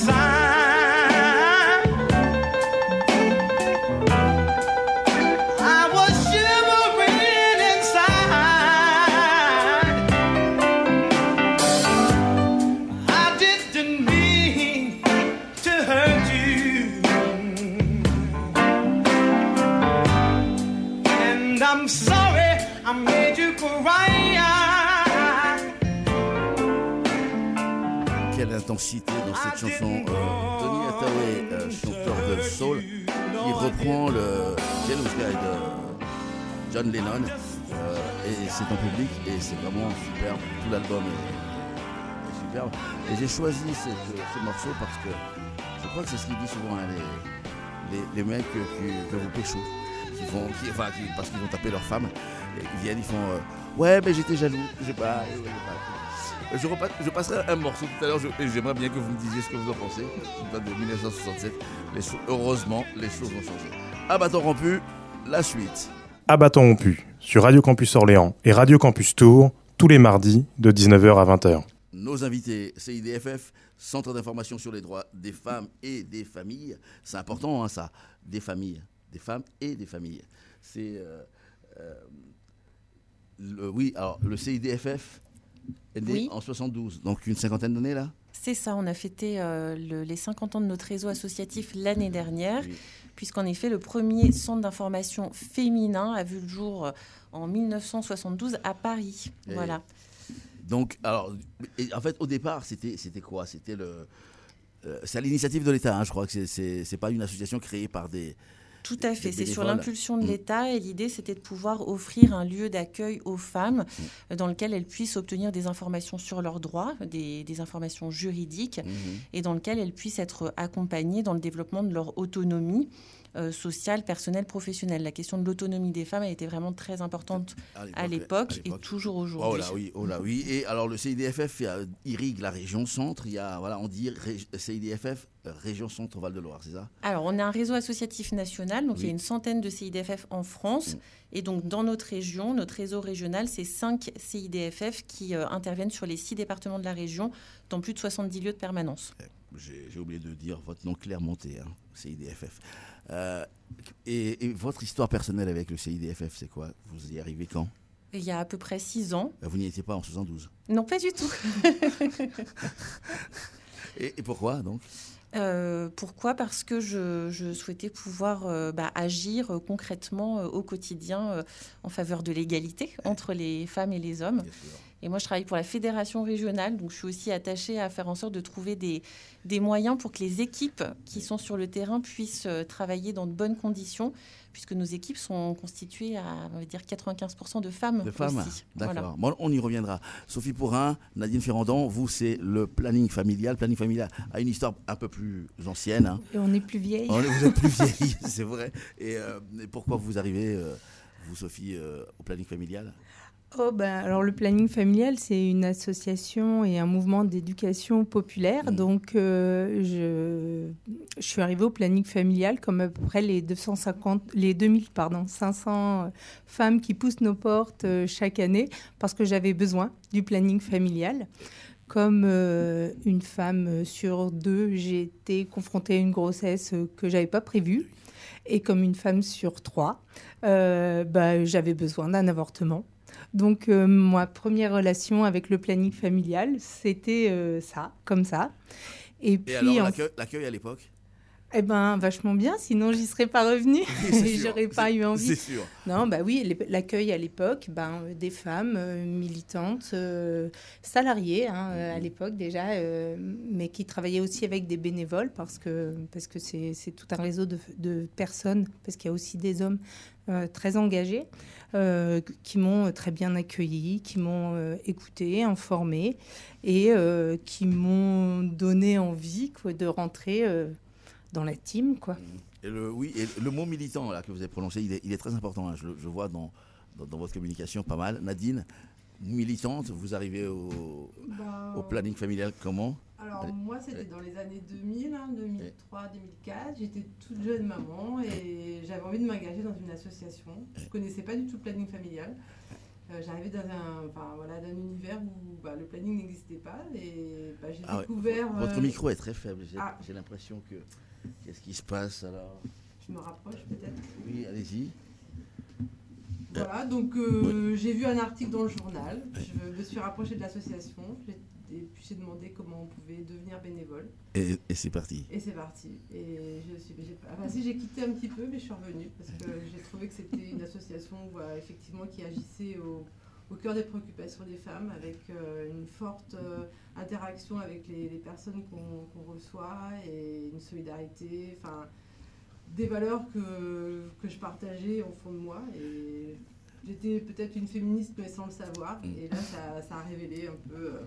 Inside. Chanson. Euh, Tony Hathaway, euh, chanteur de soul, qui reprend le Jealous Guy de John Lennon. Euh, et c'est en public et c'est vraiment superbe. Tout l'album est, superbe. Et j'ai choisi ce morceau parce que je crois que c'est ce qu'il dit souvent hein, les, les, mecs que, que- vous pécho. Qui vont, qui, enfin, parce qu'ils ont tapé leur femme. Ils viennent, ils font euh, Ouais, mais j'étais jaloux. J'ai pas. pas- je, je passerai un morceau tout à l'heure et j'aimerais bien que vous me disiez ce que vous en pensez. Date de 1967. Les choses- heureusement, les choses ont changé. À bâton rompu, la suite. À bâton rompu, sur Radio Campus Orléans et Radio Campus Tours, tous les mardis de 19h à 20h. Nos invités, CIDFF, Centre d'information sur les droits des femmes et des familles. C'est important, hein, ça. Des familles. Des femmes et des familles. C'est. euh, euh, le- oui, alors le CIDFF est né Oui. en 72, donc une cinquantaine d'années là C'est ça, on a fêté euh, le- les 50 ans de notre réseau associatif l'année dernière, puisqu'en effet, le premier centre d'information féminin a vu le jour euh, en 1972 à Paris. Et- Voilà. Donc, alors, en fait, au départ, c'était c'était quoi? C'était le. euh, c'est à l'initiative de l'État, hein, je crois que c'est- c'est c'est pas une association créée par des. Tout à fait, c'est sur l'impulsion de Mm. l'État et l'idée c'était de pouvoir offrir un lieu d'accueil aux femmes Mm. euh, dans lequel elles puissent obtenir des informations sur leurs droits, des, des informations juridiques Mm-hmm. et dans lequel elles puissent être accompagnées dans le développement de leur autonomie euh, sociale, personnelle, professionnelle. La question de l'autonomie des femmes a été vraiment très importante à l'époque et toujours aujourd'hui. Oh là oui, oh là oui. Et alors le CIDFF irrigue la région centre. Il y a, voilà, on dit ré- CIDFF euh, région centre Val de Loire, c'est ça? Alors, on a un réseau associatif national, donc il y a une centaine de CIDFF en France. Et donc, dans notre région, notre réseau régional, c'est cinq CIDFF qui euh, interviennent sur les six départements de la région, dans plus de 70 lieux de permanence. J'ai j'ai oublié de dire votre nom Clermonté, hein, CIDFF. Euh, et, et votre histoire personnelle avec le CIDFF, c'est quoi? Vous y arrivez quand? Il y a à peu près six ans. Vous n'y étiez pas en 72. Non, pas du tout. Et, et pourquoi donc? Euh, pourquoi? Parce que je, je souhaitais pouvoir euh, bah, agir euh, concrètement au quotidien en faveur de l'égalité entre les femmes et les hommes. Et moi, je travaille pour la fédération régionale, donc je suis aussi attachée à faire en sorte de trouver des, des moyens pour que les équipes qui sont sur le terrain puissent euh, travailler dans de bonnes conditions, puisque nos équipes sont constituées à on va dire 95% de femmes. De femmes aussi. D'accord. Voilà. Bon, on y reviendra. Sophie Pourrin, Nadine Ferrandon, vous, c'est le planning familial. Le planning familial a une histoire un peu plus ancienne. hein. Et on est plus vieille. On est- vous êtes plus vieille, c'est vrai. Et, euh, et pourquoi vous arrivez, euh, vous, Sophie, euh, au planning familial? Oh ben, alors le planning familial, c'est une association et un mouvement d'éducation populaire. Donc euh, je, je suis arrivée au planning familial comme à peu près les 250, les 2000 pardon, 500 femmes qui poussent nos portes euh, chaque année parce que j'avais besoin du planning familial. Comme euh, une femme sur deux, j'ai été confrontée à une grossesse euh, que j'avais pas prévue. Et comme une femme sur trois, euh, bah, j'avais besoin d'un avortement. Donc, euh, ma première relation avec le planning familial, c'était euh, ça, comme ça. Et, puis, alors, l'accueil à l'époque? Eh ben, vachement bien, sinon j'y serais pas revenue et j'aurais pas eu envie. C'est sûr. Non, bah oui, l'accueil à l'époque, ben, euh, des femmes euh, militantes, euh, salariées hein, à mhm. l'époque déjà, mais qui travaillaient aussi avec des bénévoles parce que parce que c'est tout un réseau de, de personnes, parce qu'il y a aussi des hommes très engagés qui m'ont très bien accueilli, qui m'ont écouté, informé et qui m'ont donné envie quoi, de rentrer dans la team, quoi. Et le, oui, et le mot militant là, que vous avez prononcé, il est, il est très important. Hein. Je, je, vois dans, dans, votre communication pas mal. Nadine, militante, vous arrivez au, bah, au planning familial comment? Alors moi, c'était dans les années 2000, 2003, 2004. J'étais toute jeune maman et j'avais envie de m'engager dans une association. Je ne connaissais pas du tout le planning familial. Euh, j'arrivais dans un, enfin, voilà, d'un univers où bah, le planning n'existait pas et bah, j'ai ah découvert. Votre euh, micro est très faible. J'ai ah. l'impression que Qu'est-ce qui se passe alors? Je me rapproche peut-être. Oui, allez-y. Voilà, donc euh, j'ai vu un article dans le journal, je me suis rapproché de l'association, et puis j'ai demandé comment on pouvait devenir bénévole. Et, c'est parti. Et c'est parti. Et je suis, enfin, si j'ai quitté un petit peu, mais je suis revenue parce que j'ai trouvé que c'était une association effectivement qui agissait au, au cœur des préoccupations des femmes, avec euh, une forte euh, interaction avec les, personnes qu'on reçoit et une solidarité, enfin des valeurs que, que, je partageais au fond de moi. Et j'étais peut-être une féministe, mais sans le savoir. Mm. Et là, ça, a révélé un peu euh,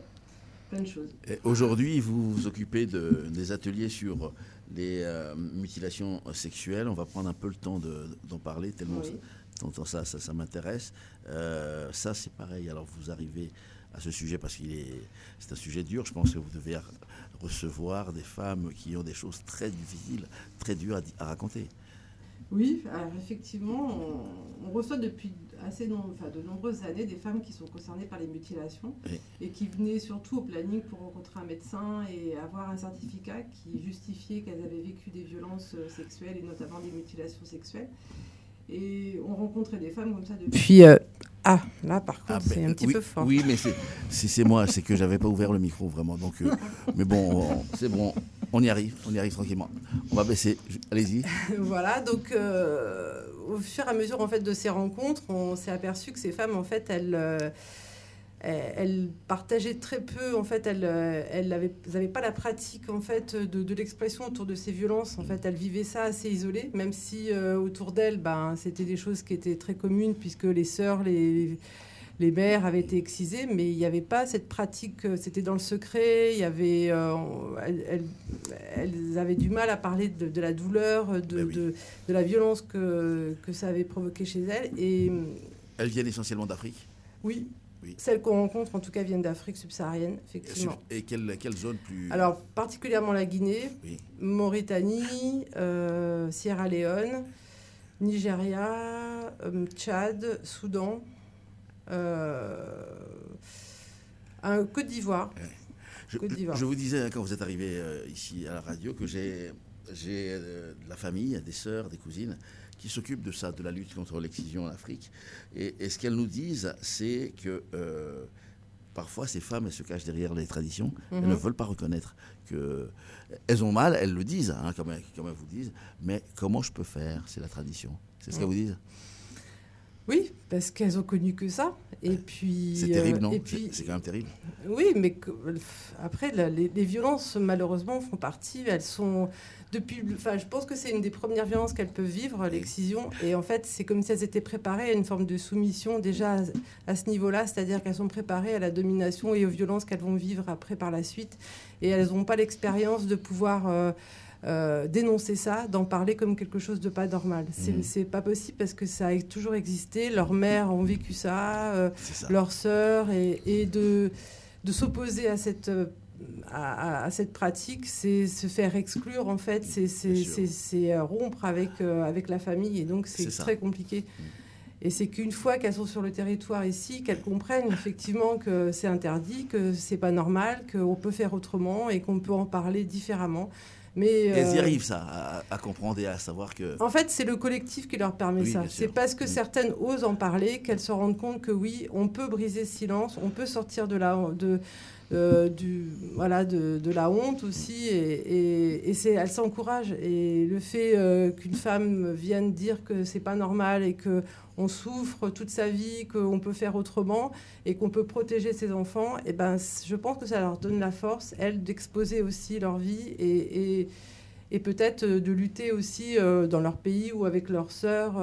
plein de choses. Aujourd'hui, vous vous occupez de, des ateliers sur les mutilations sexuelles. On va prendre un peu le temps d'en parler, tellement ça, ça, ça m'intéresse. Euh, ça, c'est pareil. Alors, vous arrivez à ce sujet parce qu'il est, c'est un sujet dur. Je pense que vous devez recevoir des femmes qui ont des choses très difficiles, très dures à, raconter. Oui, alors effectivement, on, reçoit depuis assez enfin, de nombreuses années des femmes qui sont concernées par les mutilations et qui venaient surtout au planning pour rencontrer un médecin et avoir un certificat qui justifiait qu'elles avaient vécu des violences euh, sexuelles et notamment des mutilations sexuelles. Et on rencontrait des femmes comme ça depuis. Puis, euh, ah, là par contre, ah, c'est ben, un petit peu fort. Oui, mais c'est moi, c'est que j'avais pas ouvert le micro vraiment. Donc, euh, mais bon, c'est bon, on y arrive, on y arrive tranquillement. On va baisser, allez-y. voilà, donc euh, au fur et à mesure de ces rencontres, on s'est aperçu que ces femmes, en fait, elles elle partageait très peu, en fait, elle, euh, elle n'avait pas la pratique en fait de, l'expression autour de ces violences. En fait, elle vivait ça assez isolée, même si euh, autour d'elle, ben, c'était des choses qui étaient très communes puisque les sœurs, les, les mères avaient été excisées, mais il n'y avait pas cette pratique. Euh, c'était dans le secret. Il y avait, elles, avaient du mal à parler de, la douleur, de, de, la violence que, que ça avait provoqué chez elles. Et elles viennent essentiellement d'Afrique. Oui, Celles qu'on rencontre, en tout cas, viennent d'Afrique subsaharienne, effectivement. Et quelle, quelle, zone plus Alors, particulièrement la Guinée, Mauritanie, euh, Sierra Leone, Nigeria, euh, Tchad, Soudan, euh, Côte d'Ivoire. Je, je, vous disais, hein, quand vous êtes arrivé ici à la radio, que j'ai de la famille, des sœurs, des cousines qui s'occupent de ça, de la lutte contre l'excision en Afrique. Et, ce qu'elles nous disent, c'est que euh, parfois ces femmes, elles se cachent derrière les traditions, elles ne mhm. veulent pas reconnaître que elles ont mal, elles le disent, hein, comme, elles, vous disent, mais comment je peux faire? C'est la tradition. C'est ce qu'elles vous disent oui, parce qu'elles ont connu que ça. Et puis. C'est terrible, euh, non C'est quand même terrible. Oui, mais après, les, les, violences, malheureusement, font partie. Elles sont depuis, enfin, je pense que c'est une des premières violences qu'elles peuvent vivre, l'excision. Et en fait, c'est comme si elles étaient préparées à une forme de soumission déjà à, ce niveau-là, c'est-à-dire qu'elles sont préparées à la domination et aux violences qu'elles vont vivre après par la suite. Et elles n'ont pas l'expérience de pouvoir euh, euh, dénoncer ça, d'en parler comme quelque chose de pas normal. C'est mmh. pas possible parce que ça a toujours existé. Leurs mères ont vécu ça, euh, leurs sœurs, et, et de, de s'opposer à cette à, cette pratique, c'est se faire exclure, en fait, c'est euh, rompre avec, euh, avec la famille, et donc c'est très compliqué. Mm. Et c'est qu'une fois qu'elles sont sur le territoire ici, qu'elles comprennent effectivement que c'est interdit, que c'est pas normal, qu'on peut faire autrement et qu'on peut en parler différemment. Mais, elles y euh, arrivent, ça, à, à comprendre et à savoir que. En fait, c'est le collectif qui leur permet Oui, ça. C'est parce que certaines osent en parler qu'elles se rendent compte que oui, on peut briser ce silence, on peut sortir de la, de, euh, du, voilà, de, de la honte aussi. Et, et, c'est, elles s'encouragent. Et le fait euh, qu'une femme vienne dire que c'est pas normal et que on souffre toute sa vie, qu'on peut faire autrement et qu'on peut protéger ses enfants, et ben, c- je pense que ça leur donne la force, elles, d'exposer aussi leur vie et, et, peut-être de lutter aussi euh, dans leur pays ou avec leurs sœurs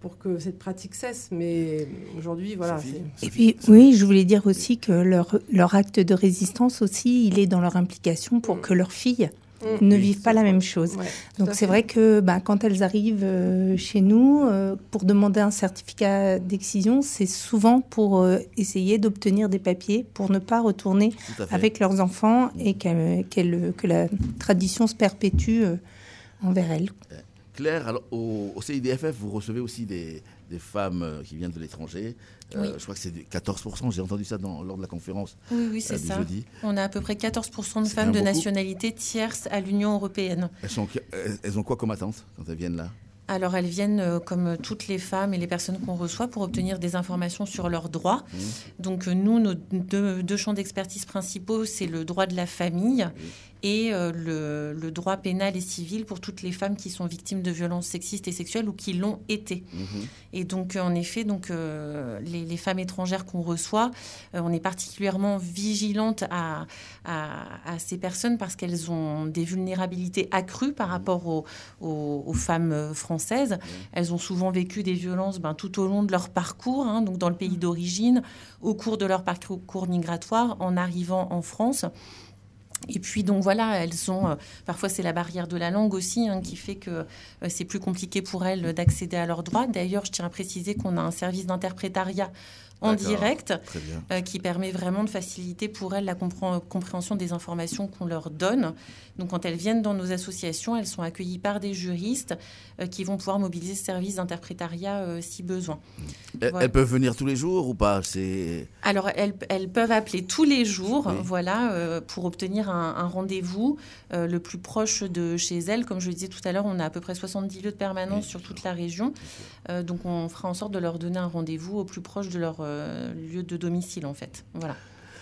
pour que cette pratique cesse. Mais aujourd'hui, voilà. Et puis, oui, je voulais dire aussi que leur, leur acte de résistance aussi, il est dans leur implication pour que leurs filles Mm. ne Oui, vivent pas la même chose. Ouais, Donc c'est vrai que bah, quand elles arrivent euh, chez nous euh, pour demander un certificat d'excision, c'est souvent pour euh, essayer d'obtenir des papiers pour ne pas retourner avec leurs enfants et que la tradition se perpétue euh, envers elles. Claire, alors, au, au CIDFF, vous recevez aussi des, des femmes euh, qui viennent de l'étranger. Euh. Je crois que c'est du 14%, j'ai entendu ça dans- lors de la conférence Oui, oui, euh, c'est ça. jeudi. On a à peu près 14% de femmes de nationalité tierce à l'Union européenne. Elles, sont, elles- elles ont quoi comme attente quand elles viennent là? Alors elles viennent, euh, comme toutes les femmes et les personnes qu'on reçoit, pour obtenir des informations sur leurs droits. Donc euh, nous, nos deux, deux champs d'expertise principaux, c'est le droit de la famille et euh, le, le droit pénal et civil pour toutes les femmes qui sont victimes de violences sexistes et sexuelles ou qui l'ont été. Et donc, euh, en effet, donc, euh, les, les femmes étrangères qu'on reçoit, euh, on est particulièrement vigilante à, à, à ces personnes parce qu'elles ont des vulnérabilités accrues par rapport aux, aux- aux femmes françaises. Elles ont souvent vécu des violences ben, tout au long de leur parcours, hein, donc dans le pays d'origine, au cours de leur parcours migratoire, en arrivant en France. Et puis donc voilà, elles ont euh, parfois c'est la barrière de la langue aussi hein, qui fait que euh, c'est plus compliqué pour elles d'accéder à leurs droits. D'ailleurs, je tiens à préciser qu'on a un service d'interprétariat en direct euh, qui permet vraiment de faciliter pour elles la compré- compréhension des informations qu'on leur donne. Donc quand elles viennent dans nos associations, elles sont accueillies par des juristes euh, qui vont pouvoir mobiliser ce service d'interprétariat euh, si besoin. elles, Voilà. elles peuvent venir tous les jours ou pas? Alors, elles, elles peuvent appeler tous les jours, Oui. voilà, pour obtenir un, un rendez-vous le plus proche de chez elles. Comme je le disais tout à l'heure, on a à peu près 70 lieux de permanence sur toute la région. Donc, on fera en sorte de leur donner un rendez-vous au plus proche de leur lieu de domicile, en fait. Voilà.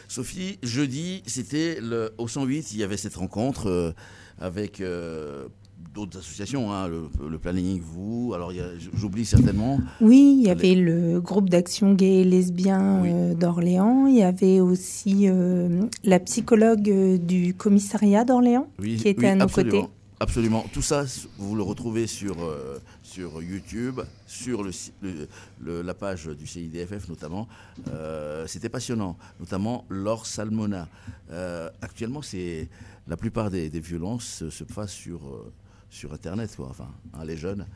Sophie, jeudi, c'était le- au 108, il y avait cette rencontre euh, avec euh, d'autres associations, hein, le, le planning, vous, alors il y a- j'oublie certainement. Oui, il y avait le groupe d'action gay et lesbien euh, d'Orléans. Il y avait aussi euh, la psychologue euh, du commissariat d'Orléans Oui, qui était oui, à nos absolument, côtés. Absolument. Tout ça, vous le retrouvez sur, euh, sur YouTube, sur le, le- la page du CIDFF notamment. Euh, C'était passionnant, notamment Laure Salmona. Euh, actuellement, c'est la plupart des, des violences se, se passent sur, euh, sur Internet, quoi. Enfin, hein, les jeunes.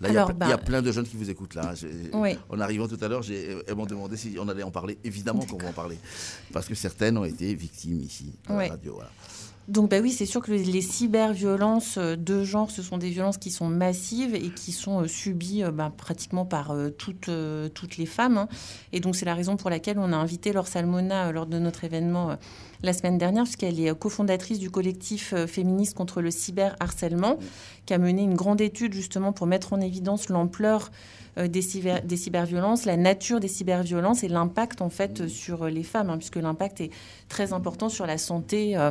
Là, il y a Alors, ple- il y, a bah- plein de jeunes qui vous écoutent là. J'ai- Oui. En arrivant tout à l'heure, elles m'ont demandé si on allait en parler. Évidemment qu'on va en parler. Parce que certaines ont été victimes ici, à la radio. Voilà. Donc bah oui, c'est sûr que les- cyberviolences euh, de genre, ce sont des violences qui sont massives et qui sont euh, subies euh, bah, pratiquement par toutes, toutes les femmes. hein. Et donc c'est la raison pour laquelle on a invité Laure Salmona lors de notre événement la semaine dernière, puisqu'elle est cofondatrice du collectif euh, féministe contre le cyberharcèlement, qui a mené une grande étude justement pour mettre en évidence l'ampleur euh, des, cyber, des cyberviolences, la nature des cyberviolences et l'impact en fait sur euh, les femmes, hein, puisque l'impact est très important sur la santé euh,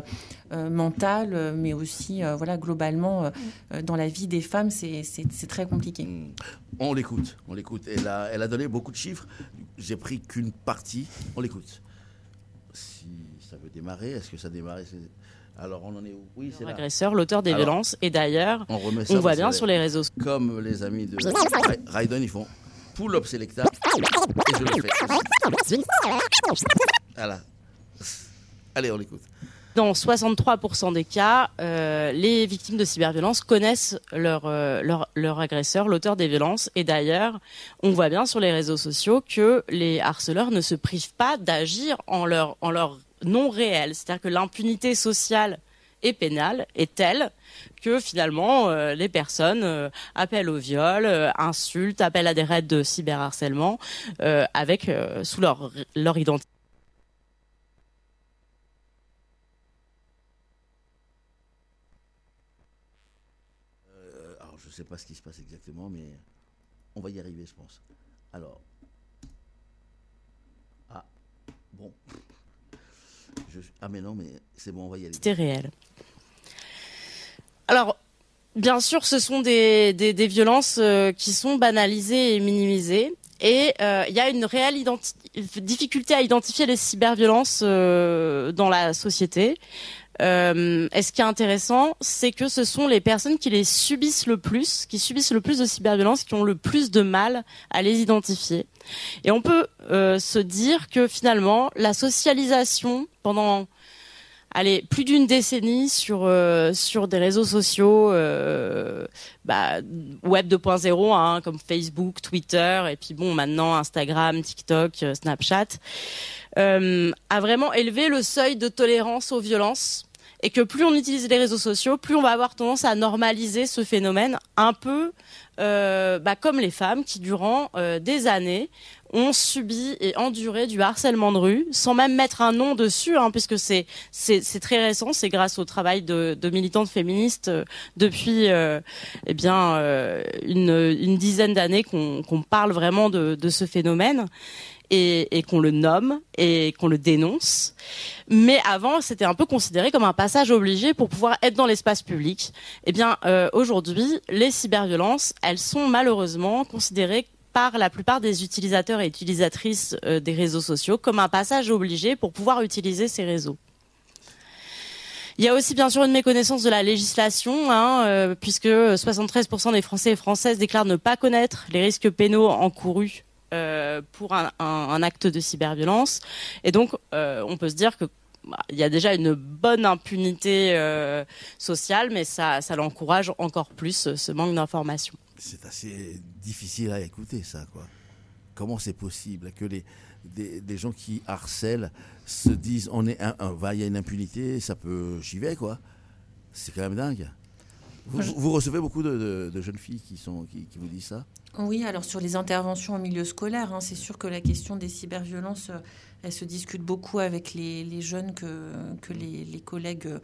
euh, mentale, mais aussi euh, voilà globalement dans la vie des femmes, c'est très compliqué. On l'écoute, on l'écoute. Elle a, elle a donné beaucoup de chiffres. J'ai pris qu'une partie. On l'écoute. Ça veut démarrer, est-ce que ça démarre C'est- Alors on en est où? Oui, c'est là. Agresseur, l'auteur des Alors, violences. Et d'ailleurs, On, remet on ça voit bien sur les réseaux Comme les amis de Ra- Raiden, ils font pull-up selecta. Et je le fais. Voilà. Allez, on l'écoute. Dans 63% des cas, euh, les victimes de cyberviolence connaissent leur, euh, leur, leur agresseur, l'auteur des violences. Et d'ailleurs, on voit bien sur les réseaux sociaux que les harceleurs ne se privent pas d'agir en leur, en leur nom réel. C'est-à-dire que l'impunité sociale et pénale est telle que finalement euh, les personnes euh, appellent au viol, euh, insultent, appellent à des raids de cyberharcèlement avec sous leur, identité. ne sais pas ce qui se passe exactement, mais on va y arriver, je pense. Alors. Ah, bon. Ah, mais non, mais c'est bon, on va y aller. C'était réel. Alors, bien sûr, ce sont des, des, violences euh, qui sont banalisées et minimisées. Et euh, il y a une réelle difficulté à identifier les cyberviolences euh, dans la société. Euh, et ce qui est intéressant, c'est que ce sont les personnes qui les subissent le plus, qui subissent le plus de cyberviolence, qui ont le plus de mal à les identifier. Et on peut euh, se dire que finalement, la socialisation pendant allez, plus d'une décennie sur euh, sur des réseaux sociaux euh, bah, web 2.0 hein, comme Facebook, Twitter et puis bon maintenant Instagram, TikTok, euh, Snapchat euh, a vraiment élevé le seuil de tolérance aux violences et que plus on utilise les réseaux sociaux, plus on va avoir tendance à normaliser ce phénomène, un peu euh, bah, comme les femmes qui, durant euh, des années, ont subi et enduré du harcèlement de rue, sans même mettre un nom dessus, hein, puisque c'est c'est très récent, c'est grâce au travail de, de militantes féministes euh, depuis euh, eh bien euh, une, une dizaine d'années qu'on parle vraiment de, de ce phénomène et, qu'on le nomme et qu'on le dénonce. Mais avant, c'était un peu considéré comme un passage obligé pour pouvoir être dans l'espace public. Eh bien, euh, aujourd'hui, les cyberviolences, elles sont malheureusement considérées par la plupart des utilisateurs et utilisatrices euh, des réseaux sociaux comme un passage obligé pour pouvoir utiliser ces réseaux. Il y a aussi bien sûr une méconnaissance de la législation, hein, euh, puisque 73% des Français et Françaises déclarent ne pas connaître les risques pénaux encourus euh, pour un, acte de cyberviolence. Et donc, euh, on peut se dire que bah, il y a déjà une bonne impunité euh, sociale, mais ça, l'encourage encore plus ce manque d'information. C'est assez difficile à écouter, ça, quoi. Comment c'est possible que les des, gens qui harcèlent se disent on est il y a une impunité, ça peut j'y vais quoi. C'est quand même dingue. Vous, recevez beaucoup de, jeunes filles qui, sont, qui, vous disent ça Oui, alors sur les interventions en milieu scolaire, hein, c'est sûr que la question des cyberviolences, euh, elle se discute beaucoup avec les, jeunes que, que les, collègues euh,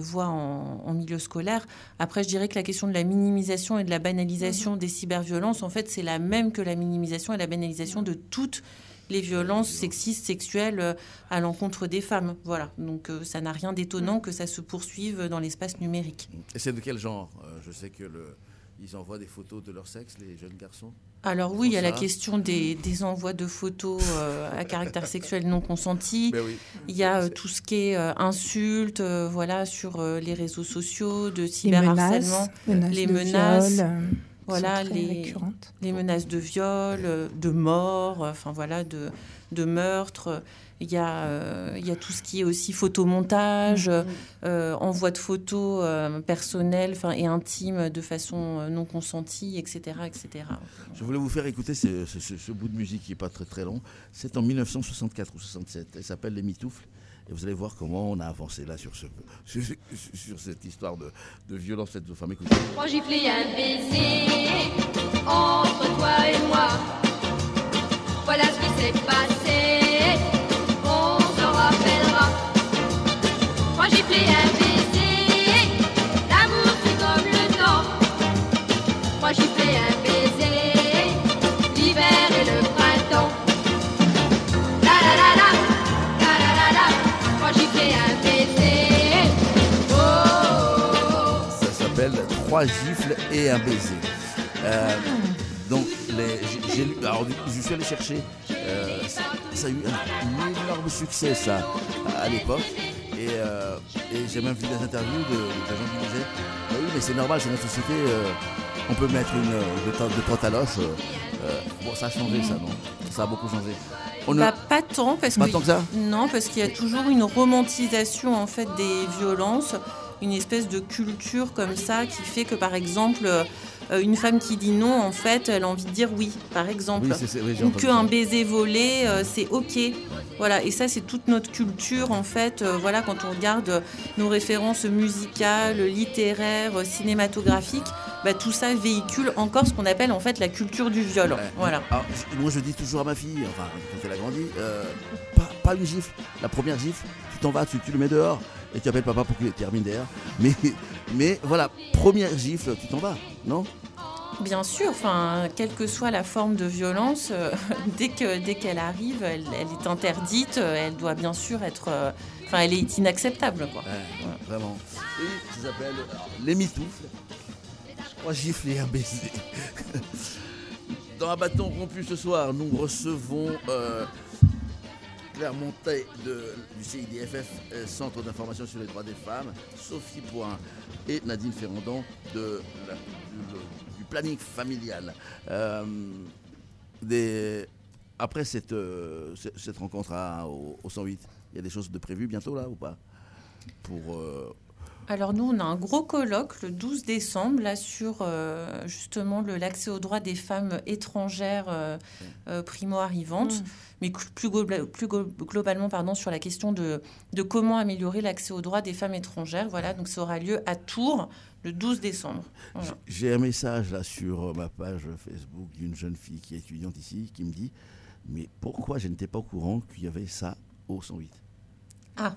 voient en, milieu scolaire. Après, je dirais que la question de la minimisation et de la banalisation mhm. des cyberviolences, en fait, c'est la même que la minimisation et la banalisation de toutes les violences sexistes, sexuelles euh, à l'encontre des femmes. Voilà. Donc euh, ça n'a rien d'étonnant que ça se poursuive dans l'espace numérique. Et c'est de quel genre? Euh, Je sais que le, ils envoient des photos de leur sexe, les jeunes garçons? Alors oui, il y a la question des, envois de photos à caractère sexuel non consenti. Ben il y a tout ce qui est insultes, voilà, sur les réseaux sociaux, de cyberharcèlement, les menaces voilà les, les menaces de viol, euh, de mort, euh, enfin voilà, de, de meurtre. Il y, a, euh, il y a tout ce qui est aussi photomontage, envoi de photos personnelles et intimes de façon non consentie, etc., etc. Je voulais vous faire écouter ce, ce, bout de musique qui n'est pas très très long. C'est en 1964 ou 67. Elle s'appelle Les Mitoufles. Et vous allez voir comment on a avancé là sur, ce, sur, cette histoire de, de violence faite aux femmes. Écoutez. Trois gifles et un baiser entre toi et moi. Voilà ce qui s'est passé. On s'en rappellera. Trois gifles et un Trois gifles et un baiser. Euh, donc, j'ai lu. Alors, je suis allé chercher. Euh, ça, a eu un, énorme succès, ça, à l'époque. Et, euh, j'ai même vu des interviews de, gens qui disaient bah Oui, mais c'est normal, c'est notre société. on peut mettre une, de, de trois taloches. bon, ça a changé, ça, non? Ça a beaucoup changé. Bah, pas tant parce que, non parce qu'il y a toujours une romantisation en fait des violences, une espèce de culture comme ça qui fait que par exemple euh, une femme qui dit non en fait elle a envie de dire oui par exemple ou qu'un baiser volé euh, c'est ok voilà et ça c'est toute notre culture en fait euh, voilà quand on regarde nos références musicales littéraires cinématographiques bah, tout ça véhicule encore ce qu'on appelle en fait la culture du viol. Voilà. moi je dis toujours à ma fille, enfin quand elle a grandi, euh, pas, une gifle. La première gifle, tu t'en vas, tu, tu, le mets dehors et tu appelles papa pour qu'il termine derrière. Mais Mais voilà, première gifle, tu t'en vas, non? Bien sûr, enfin, quelle que soit la forme de violence, euh, dès que dès qu'elle arrive, elle, elle est interdite. euh, Elle doit bien sûr être, euh, enfin, elle est inacceptable, quoi. Ouais, Vraiment. Et ça s'appelle Les Mitoufles. Je crois gifler et un baiser. Dans un bâton rompu ce soir, nous recevons euh, Claire Montet de, du CIDFF, euh, Centre d'information sur les droits des femmes, Sophie Point et Nadine Ferrandon de du, planning familial. Euh, des- après cette, euh, cette- rencontre à- au, au 108, il y a des choses de prévues bientôt là ou pas? Pour Alors nous, on a un gros colloque le 12 décembre là sur euh, justement l'accès aux droits des femmes étrangères euh, euh, primo-arrivantes, Mm. mais plus, glo- plus glo- globalement pardon, sur la question de, de comment améliorer l'accès aux droits des femmes étrangères. Voilà, donc ça aura lieu à Tours le 12 décembre. Voilà. J'ai un message là sur ma page Facebook d'une jeune fille qui est étudiante ici qui me dit Mais pourquoi je n'étais pas au courant qu'il y avait ça au 108 Ah,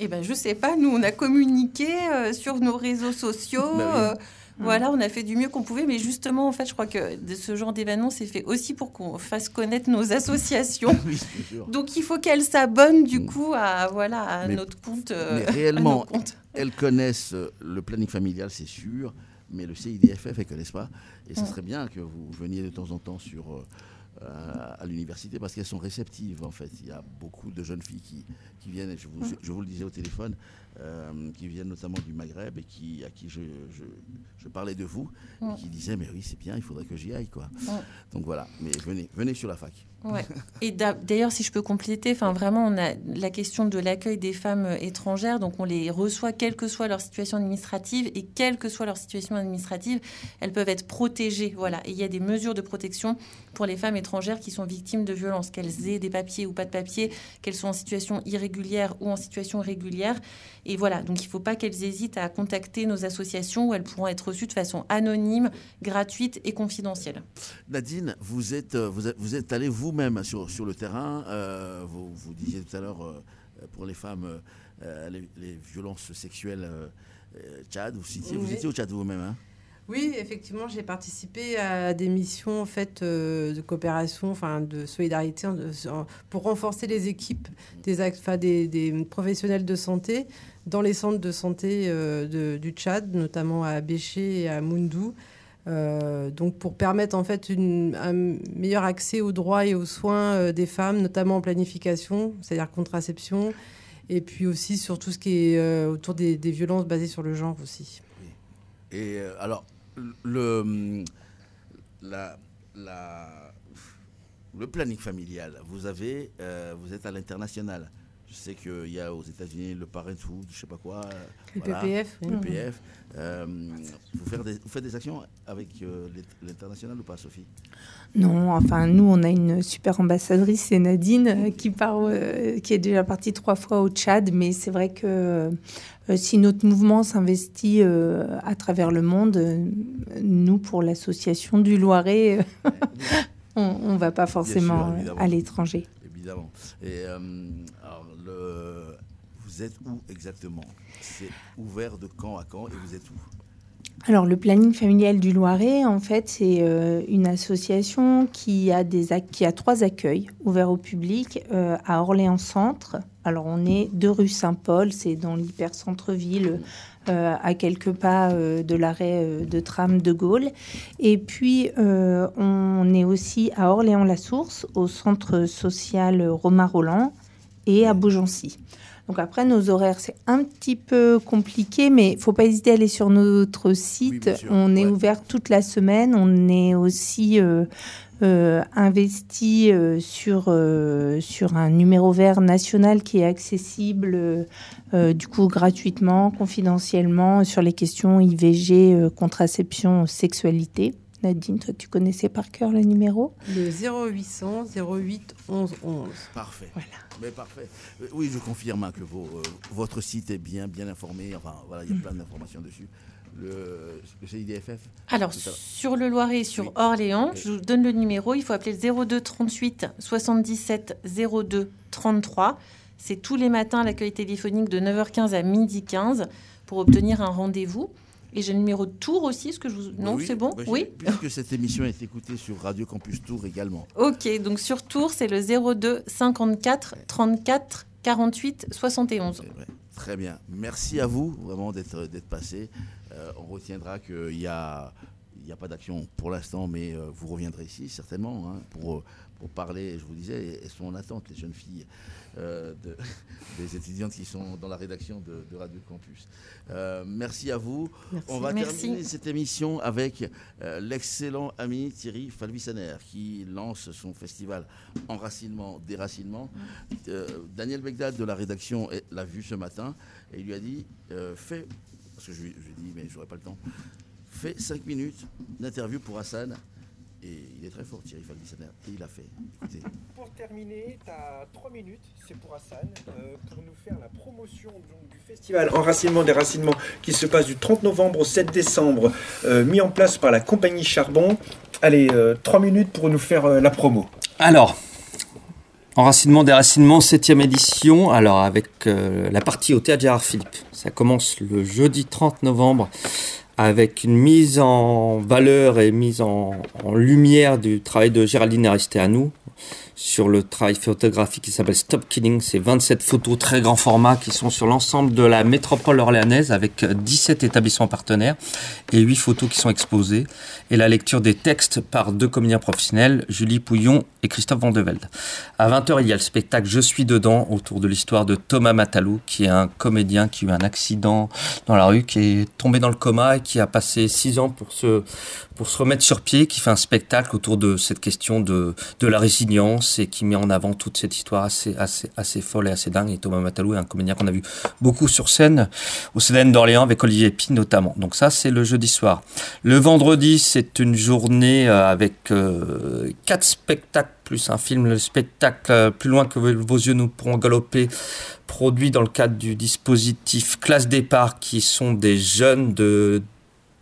eh ben je sais pas, nous on a communiqué euh, sur nos réseaux sociaux. Bah oui. euh, Voilà, on a fait du mieux qu'on pouvait, mais justement, en fait, je crois que de ce genre d'événement, c'est fait aussi pour qu'on fasse connaître nos associations. Oui, bien. Donc, il faut qu'elles s'abonnent du coup à voilà à Mais- notre compte. euh, Mais réellement, elles connaissent le planning familial, c'est sûr, mais le CIDFF, elles ne connaissent pas. Et ce Mm. serait bien que vous veniez de temps en temps sur, euh, à l'université parce qu'elles sont réceptives, en fait. Il y a beaucoup de jeunes filles qui, qui viennent, et je vous, Mm. je vous le disais au téléphone, euh, qui viennent notamment du Maghreb et qui, à qui je, je- je parlais de vous, Mm. et qui disaient, mais oui, c'est bien, il faudrait que j'y aille. Quoi. Mm. Donc voilà, mais venez, venez sur la fac. Ouais. Et d'a- d'ailleurs, si je peux compléter, enfin vraiment, on a la question de l'accueil des femmes euh, étrangères. Donc, on les reçoit quelle que soit leur situation administrative et quelle que soit leur situation administrative, elles peuvent être protégées. Voilà. Et il y a des mesures de protection pour les femmes étrangères qui sont victimes de violences, qu'elles aient des papiers ou pas de papiers, qu'elles soient en situation irrégulière ou en situation régulière. Et voilà. Donc, il ne faut pas qu'elles hésitent à contacter nos associations où elles pourront être reçues de façon anonyme, gratuite et confidentielle. Nadine, vous êtes, euh, vous êtes, vous êtes allé vous-même sur, sur le terrain. euh, vous, vous disiez tout à l'heure, euh, pour les femmes, euh, les, les violences sexuelles, Tchad, vous, citiez- vous étiez au Tchad vous-même. Hein? Oui, effectivement, j'ai participé à des missions en fait euh, de coopération, enfin de solidarité, pour renforcer les équipes des, enfin, des, professionnels de santé dans les centres de santé euh, du Tchad, notamment à Béché et à Moundou. Euh, donc pour permettre en fait un meilleur accès aux droits et aux soins des femmes, notamment en planification, c'est-à-dire contraception, et puis aussi sur tout ce qui est autour des, violences basées sur le genre aussi. Et alors, le, la, la- le planning familial, vous, avez, euh, vous êtes à l'international. Je sais qu'il y a aux États-Unis le Parenthood, je sais pas quoi. euh, Le PPF, oui. Le PPF. Euh, vous, faites des, vous faites des actions avec euh, l'int- l'international ou pas, Sophie? Non, enfin, nous, on a une super ambassadrice, c'est Nadine, qui, part, euh, qui est déjà partie trois fois au Tchad. Mais c'est vrai que euh, si notre mouvement s'investit euh, à travers le monde, euh, nous, pour l'association du Loiret, on ne va pas forcément à l'étranger. Évidemment. Et euh, alors, vous êtes où exactement? C'est ouvert de quand à quand et vous êtes où? Alors, le planning familial du Loiret, en fait, c'est euh, une association qui a, des qui a trois accueils ouverts au public euh, à Orléans-Centre. Alors, on est deux rue Saint-Paul, c'est dans l'hyper-centre-ville, euh, à quelques pas de l'arrêt de tram de Gaulle. Et puis, on est aussi à Orléans-la-Source, au centre social Romain Roland et à Beaugency. Donc après, nos horaires, c'est un petit peu compliqué, mais il faut pas hésiter à aller sur notre site. on est ouvert toute la semaine. On est aussi euh, euh, investi euh, sur, euh, sur un numéro vert national qui est accessible du coup gratuitement, confidentiellement, sur les questions IVG, euh, contraception, sexualité. Nadine, toi, tu connaissais par cœur le numéro? Le 0800 08 11 11. Parfait. Mais parfait. Euh, Oui, je confirme hein, que vos, euh, votre site est bien, bien informé. Enfin, voilà, il y a plein d'informations dessus. Le, le CIDFF Alors, sur le Loiret et sur Orléans, je vous donne le numéro. Il faut appeler le 02 38 77 02 33. C'est tous les matins l'accueil téléphonique de 9h15 à 12h15 pour obtenir un rendez-vous. Et j'ai le numéro de Tours aussi, ce que je vous... Non, Oui, c'est bon bah, Oui Puisque cette émission est écoutée sur Radio Campus Tour également. Ok, donc sur Tours, c'est le 02 54 34 48 71. Très bien. Merci à vous vraiment d'être passé. Euh, on retiendra qu'il y a n'y a pas d'action pour l'instant, mais euh, vous reviendrez ici certainement hein, pour, euh, pour parler. Je vous disais, elles sont en attente, les jeunes filles, euh, de- des étudiantes qui sont dans la rédaction de, de Radio Campus. Euh, merci à vous. Merci. On va Merci. terminer cette émission avec euh, l'excellent ami Thierry Falvissaner qui lance son festival Enracinement, Déracinement. Euh, Daniel Begdad de la rédaction l'a vu ce matin et il lui a dit fais, parce que je lui je lui ai dit mais j'aurais pas le temps, fais 5 minutes d'interview pour Hassan. Et il est très fort, Thierry Falvissaner. Et il a fait. Écoutez. Pour terminer, tu as 3 minutes, c'est pour Hassan, euh, pour nous faire la promotion donc, du festival Enracinement des Racinements qui se passe du 30 novembre au 7 décembre, euh, mis en place par la compagnie Charbon. Allez, 3 minutes pour nous faire euh, la promo. Alors, Enracinement, déracinement, septième édition. Alors, avec euh, la partie au théâtre Gérard Philippe. Ça commence le jeudi 30 novembre avec une mise en valeur et mise en, lumière du travail de Géraldine Aristeanu sur le travail photographique qui s'appelle Stop Killing. C'est 27 photos très grand format qui sont sur l'ensemble de la métropole orléanaise avec 17 établissements partenaires et 8 photos qui sont exposées. Et la lecture des textes par deux comédiens professionnels, Julie Pouillon et Christophe Vandevelde. À 20h, il y a le spectacle Je suis dedans autour de l'histoire de Thomas Matalou, qui est un comédien qui a eu un accident dans la rue, qui est tombé dans le coma et qui a passé 6 ans pour se, pour se remettre sur pied, qui fait un spectacle autour de cette question de, de la résilience et qui met en avant toute cette histoire assez, assez, assez folle et assez dingue. Et Thomas Matalou est un comédien qu'on a vu beaucoup sur scène au CDN d'Orléans avec Olivier Py notamment. Donc ça, c'est le jeudi soir. Le vendredi, c'est une journée euh, avec euh, quatre spectacles plus un film, le spectacle euh, Plus loin que vos yeux nous pourront galoper, produit dans le cadre du dispositif Classe Départ, qui sont des jeunes de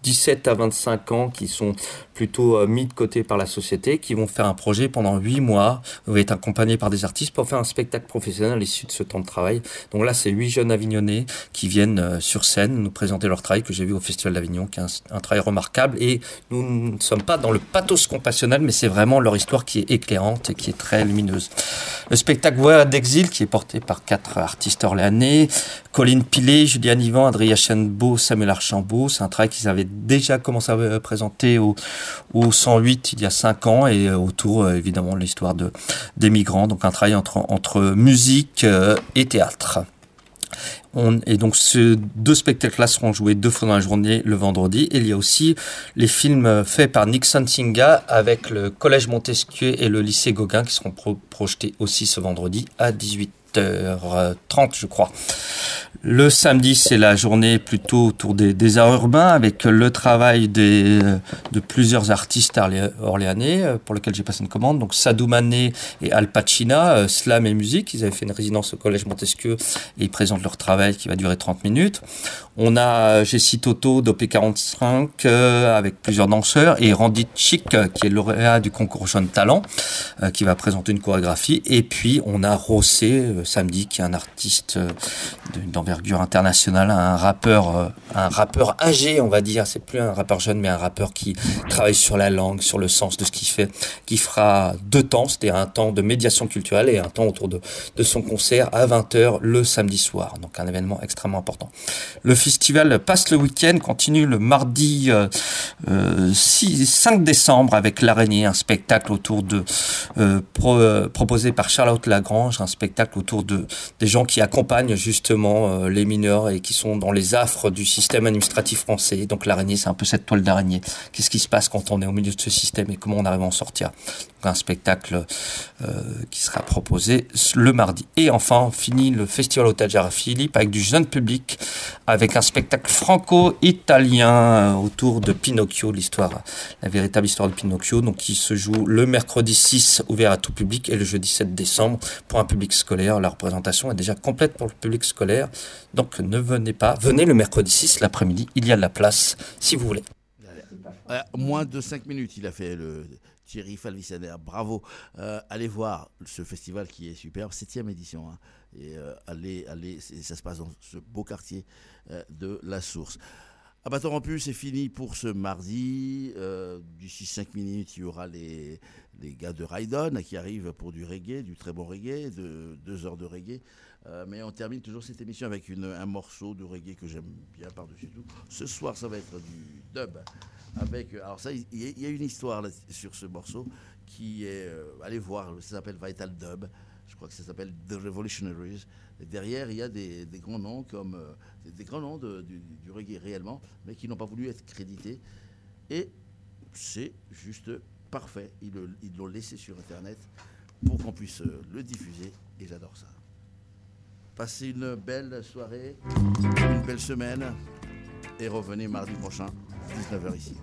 17 à 25 ans qui sont plutôt euh, mis de côté par la société, qui vont faire un projet pendant 8 mois, vous être accompagnés par des artistes pour faire un spectacle professionnel à l'issue de ce temps de travail. Donc là, c'est 8 jeunes avignonnais qui viennent euh, sur scène nous présenter leur travail que j'ai vu au Festival d'Avignon, qui est un, travail remarquable. Et nous ne sommes pas dans le pathos compassionnel, mais c'est vraiment leur histoire qui est éclairante et qui est très lumineuse. Le spectacle Voix d'exil, qui est porté par quatre artistes orléanais, Colline Pilet, Juliane Yvan, Adrien Chenbeau, Samuel Archambault. C'est un travail qu'ils avaient déjà commencé à euh, présenter au, au 108 il y a 5 ans et euh, autour euh, évidemment de l'histoire de, des migrants. Donc un travail entre, musique et théâtre. On, et donc, ces deux spectacles-là seront joués deux fois dans la journée le vendredi. Et il y a aussi les films faits par Nixon Singa avec le Collège Montesquieu et le lycée Gauguin qui seront pro projetés aussi ce vendredi à 18h30, je crois. Le samedi, c'est la journée plutôt autour des, arts urbains avec le travail de plusieurs artistes orléanais euh, pour lesquels j'ai passé une commande. Donc Sadou Mané et Al Pacina, euh, slam et musique. Ils avaient fait une résidence au Collège Montesquieu et ils présentent leur travail qui va durer 30 minutes. On a Jessie Toto d'OP45 euh, avec plusieurs danseurs et Randy Chic euh, qui est lauréat du concours Jeune Talent euh, qui va présenter une chorégraphie. Et puis on a Rossé euh, samedi qui est un artiste d'envergure internationale, un rappeur, un rappeur âgé on va dire. C'est plus un rappeur jeune mais un rappeur qui travaille sur la langue, sur le sens de ce qu'il fait, qui fera deux temps, c'est-à-dire un temps de médiation culturelle et un temps autour de, son concert à 20h le samedi soir. Donc un événement extrêmement important. Festival passe le week-end, continue le mardi euh, euh, 6, 5 décembre avec l'araignée, un spectacle autour de euh, pro, euh, proposé par Charlotte Lagrange, un spectacle autour de des gens qui accompagnent justement euh, les mineurs et qui sont dans les affres du système administratif français. Donc l'araignée, c'est un peu cette toile d'araignée. Qu'est-ce qui se passe quand on est au milieu de ce système et comment on arrive à en sortir? Donc un spectacle euh, qui sera proposé le mardi. Et enfin, on finit le festival au Tadjara Philippe avec du jeune public, avec un spectacle franco-italien euh, autour de Pinocchio, l'histoire, la véritable histoire de Pinocchio, donc qui se joue le mercredi 6 ouvert à tout public et le jeudi 7 décembre pour un public scolaire. La représentation est déjà complète pour le public scolaire, donc ne venez pas, venez le mercredi 6 l'après-midi, il y a de la place si vous voulez. Euh, moins de 5 minutes, il a fait le Thierry Falvissaner. Bravo. Euh, allez voir ce festival qui est superbe, septième édition. hein. et allez, allez, ça se passe dans ce beau quartier de la Source. À bâton rompu, c'est fini pour ce mardi. D'ici 5 minutes, il y aura les, les gars de Raidon qui arrivent pour du reggae, du très bon reggae, de deux heures de reggae. Euh, mais on termine toujours cette émission avec un morceau de reggae que j'aime bien par-dessus tout. Ce soir, ça va être du dub. Avec, alors ça, il y, a une histoire sur ce morceau qui est, euh, allez voir, ça s'appelle Vital Dub. Je crois que ça s'appelle The Revolutionaries. Derrière, il y a des, grands noms comme euh, des grands noms du, reggae réellement, mais qui n'ont pas voulu être crédités. Et c'est juste parfait. Ils l'ont laissé sur Internet pour qu'on puisse le diffuser. Et j'adore ça. Passez une belle soirée, une belle semaine et revenez mardi prochain, 19h ici.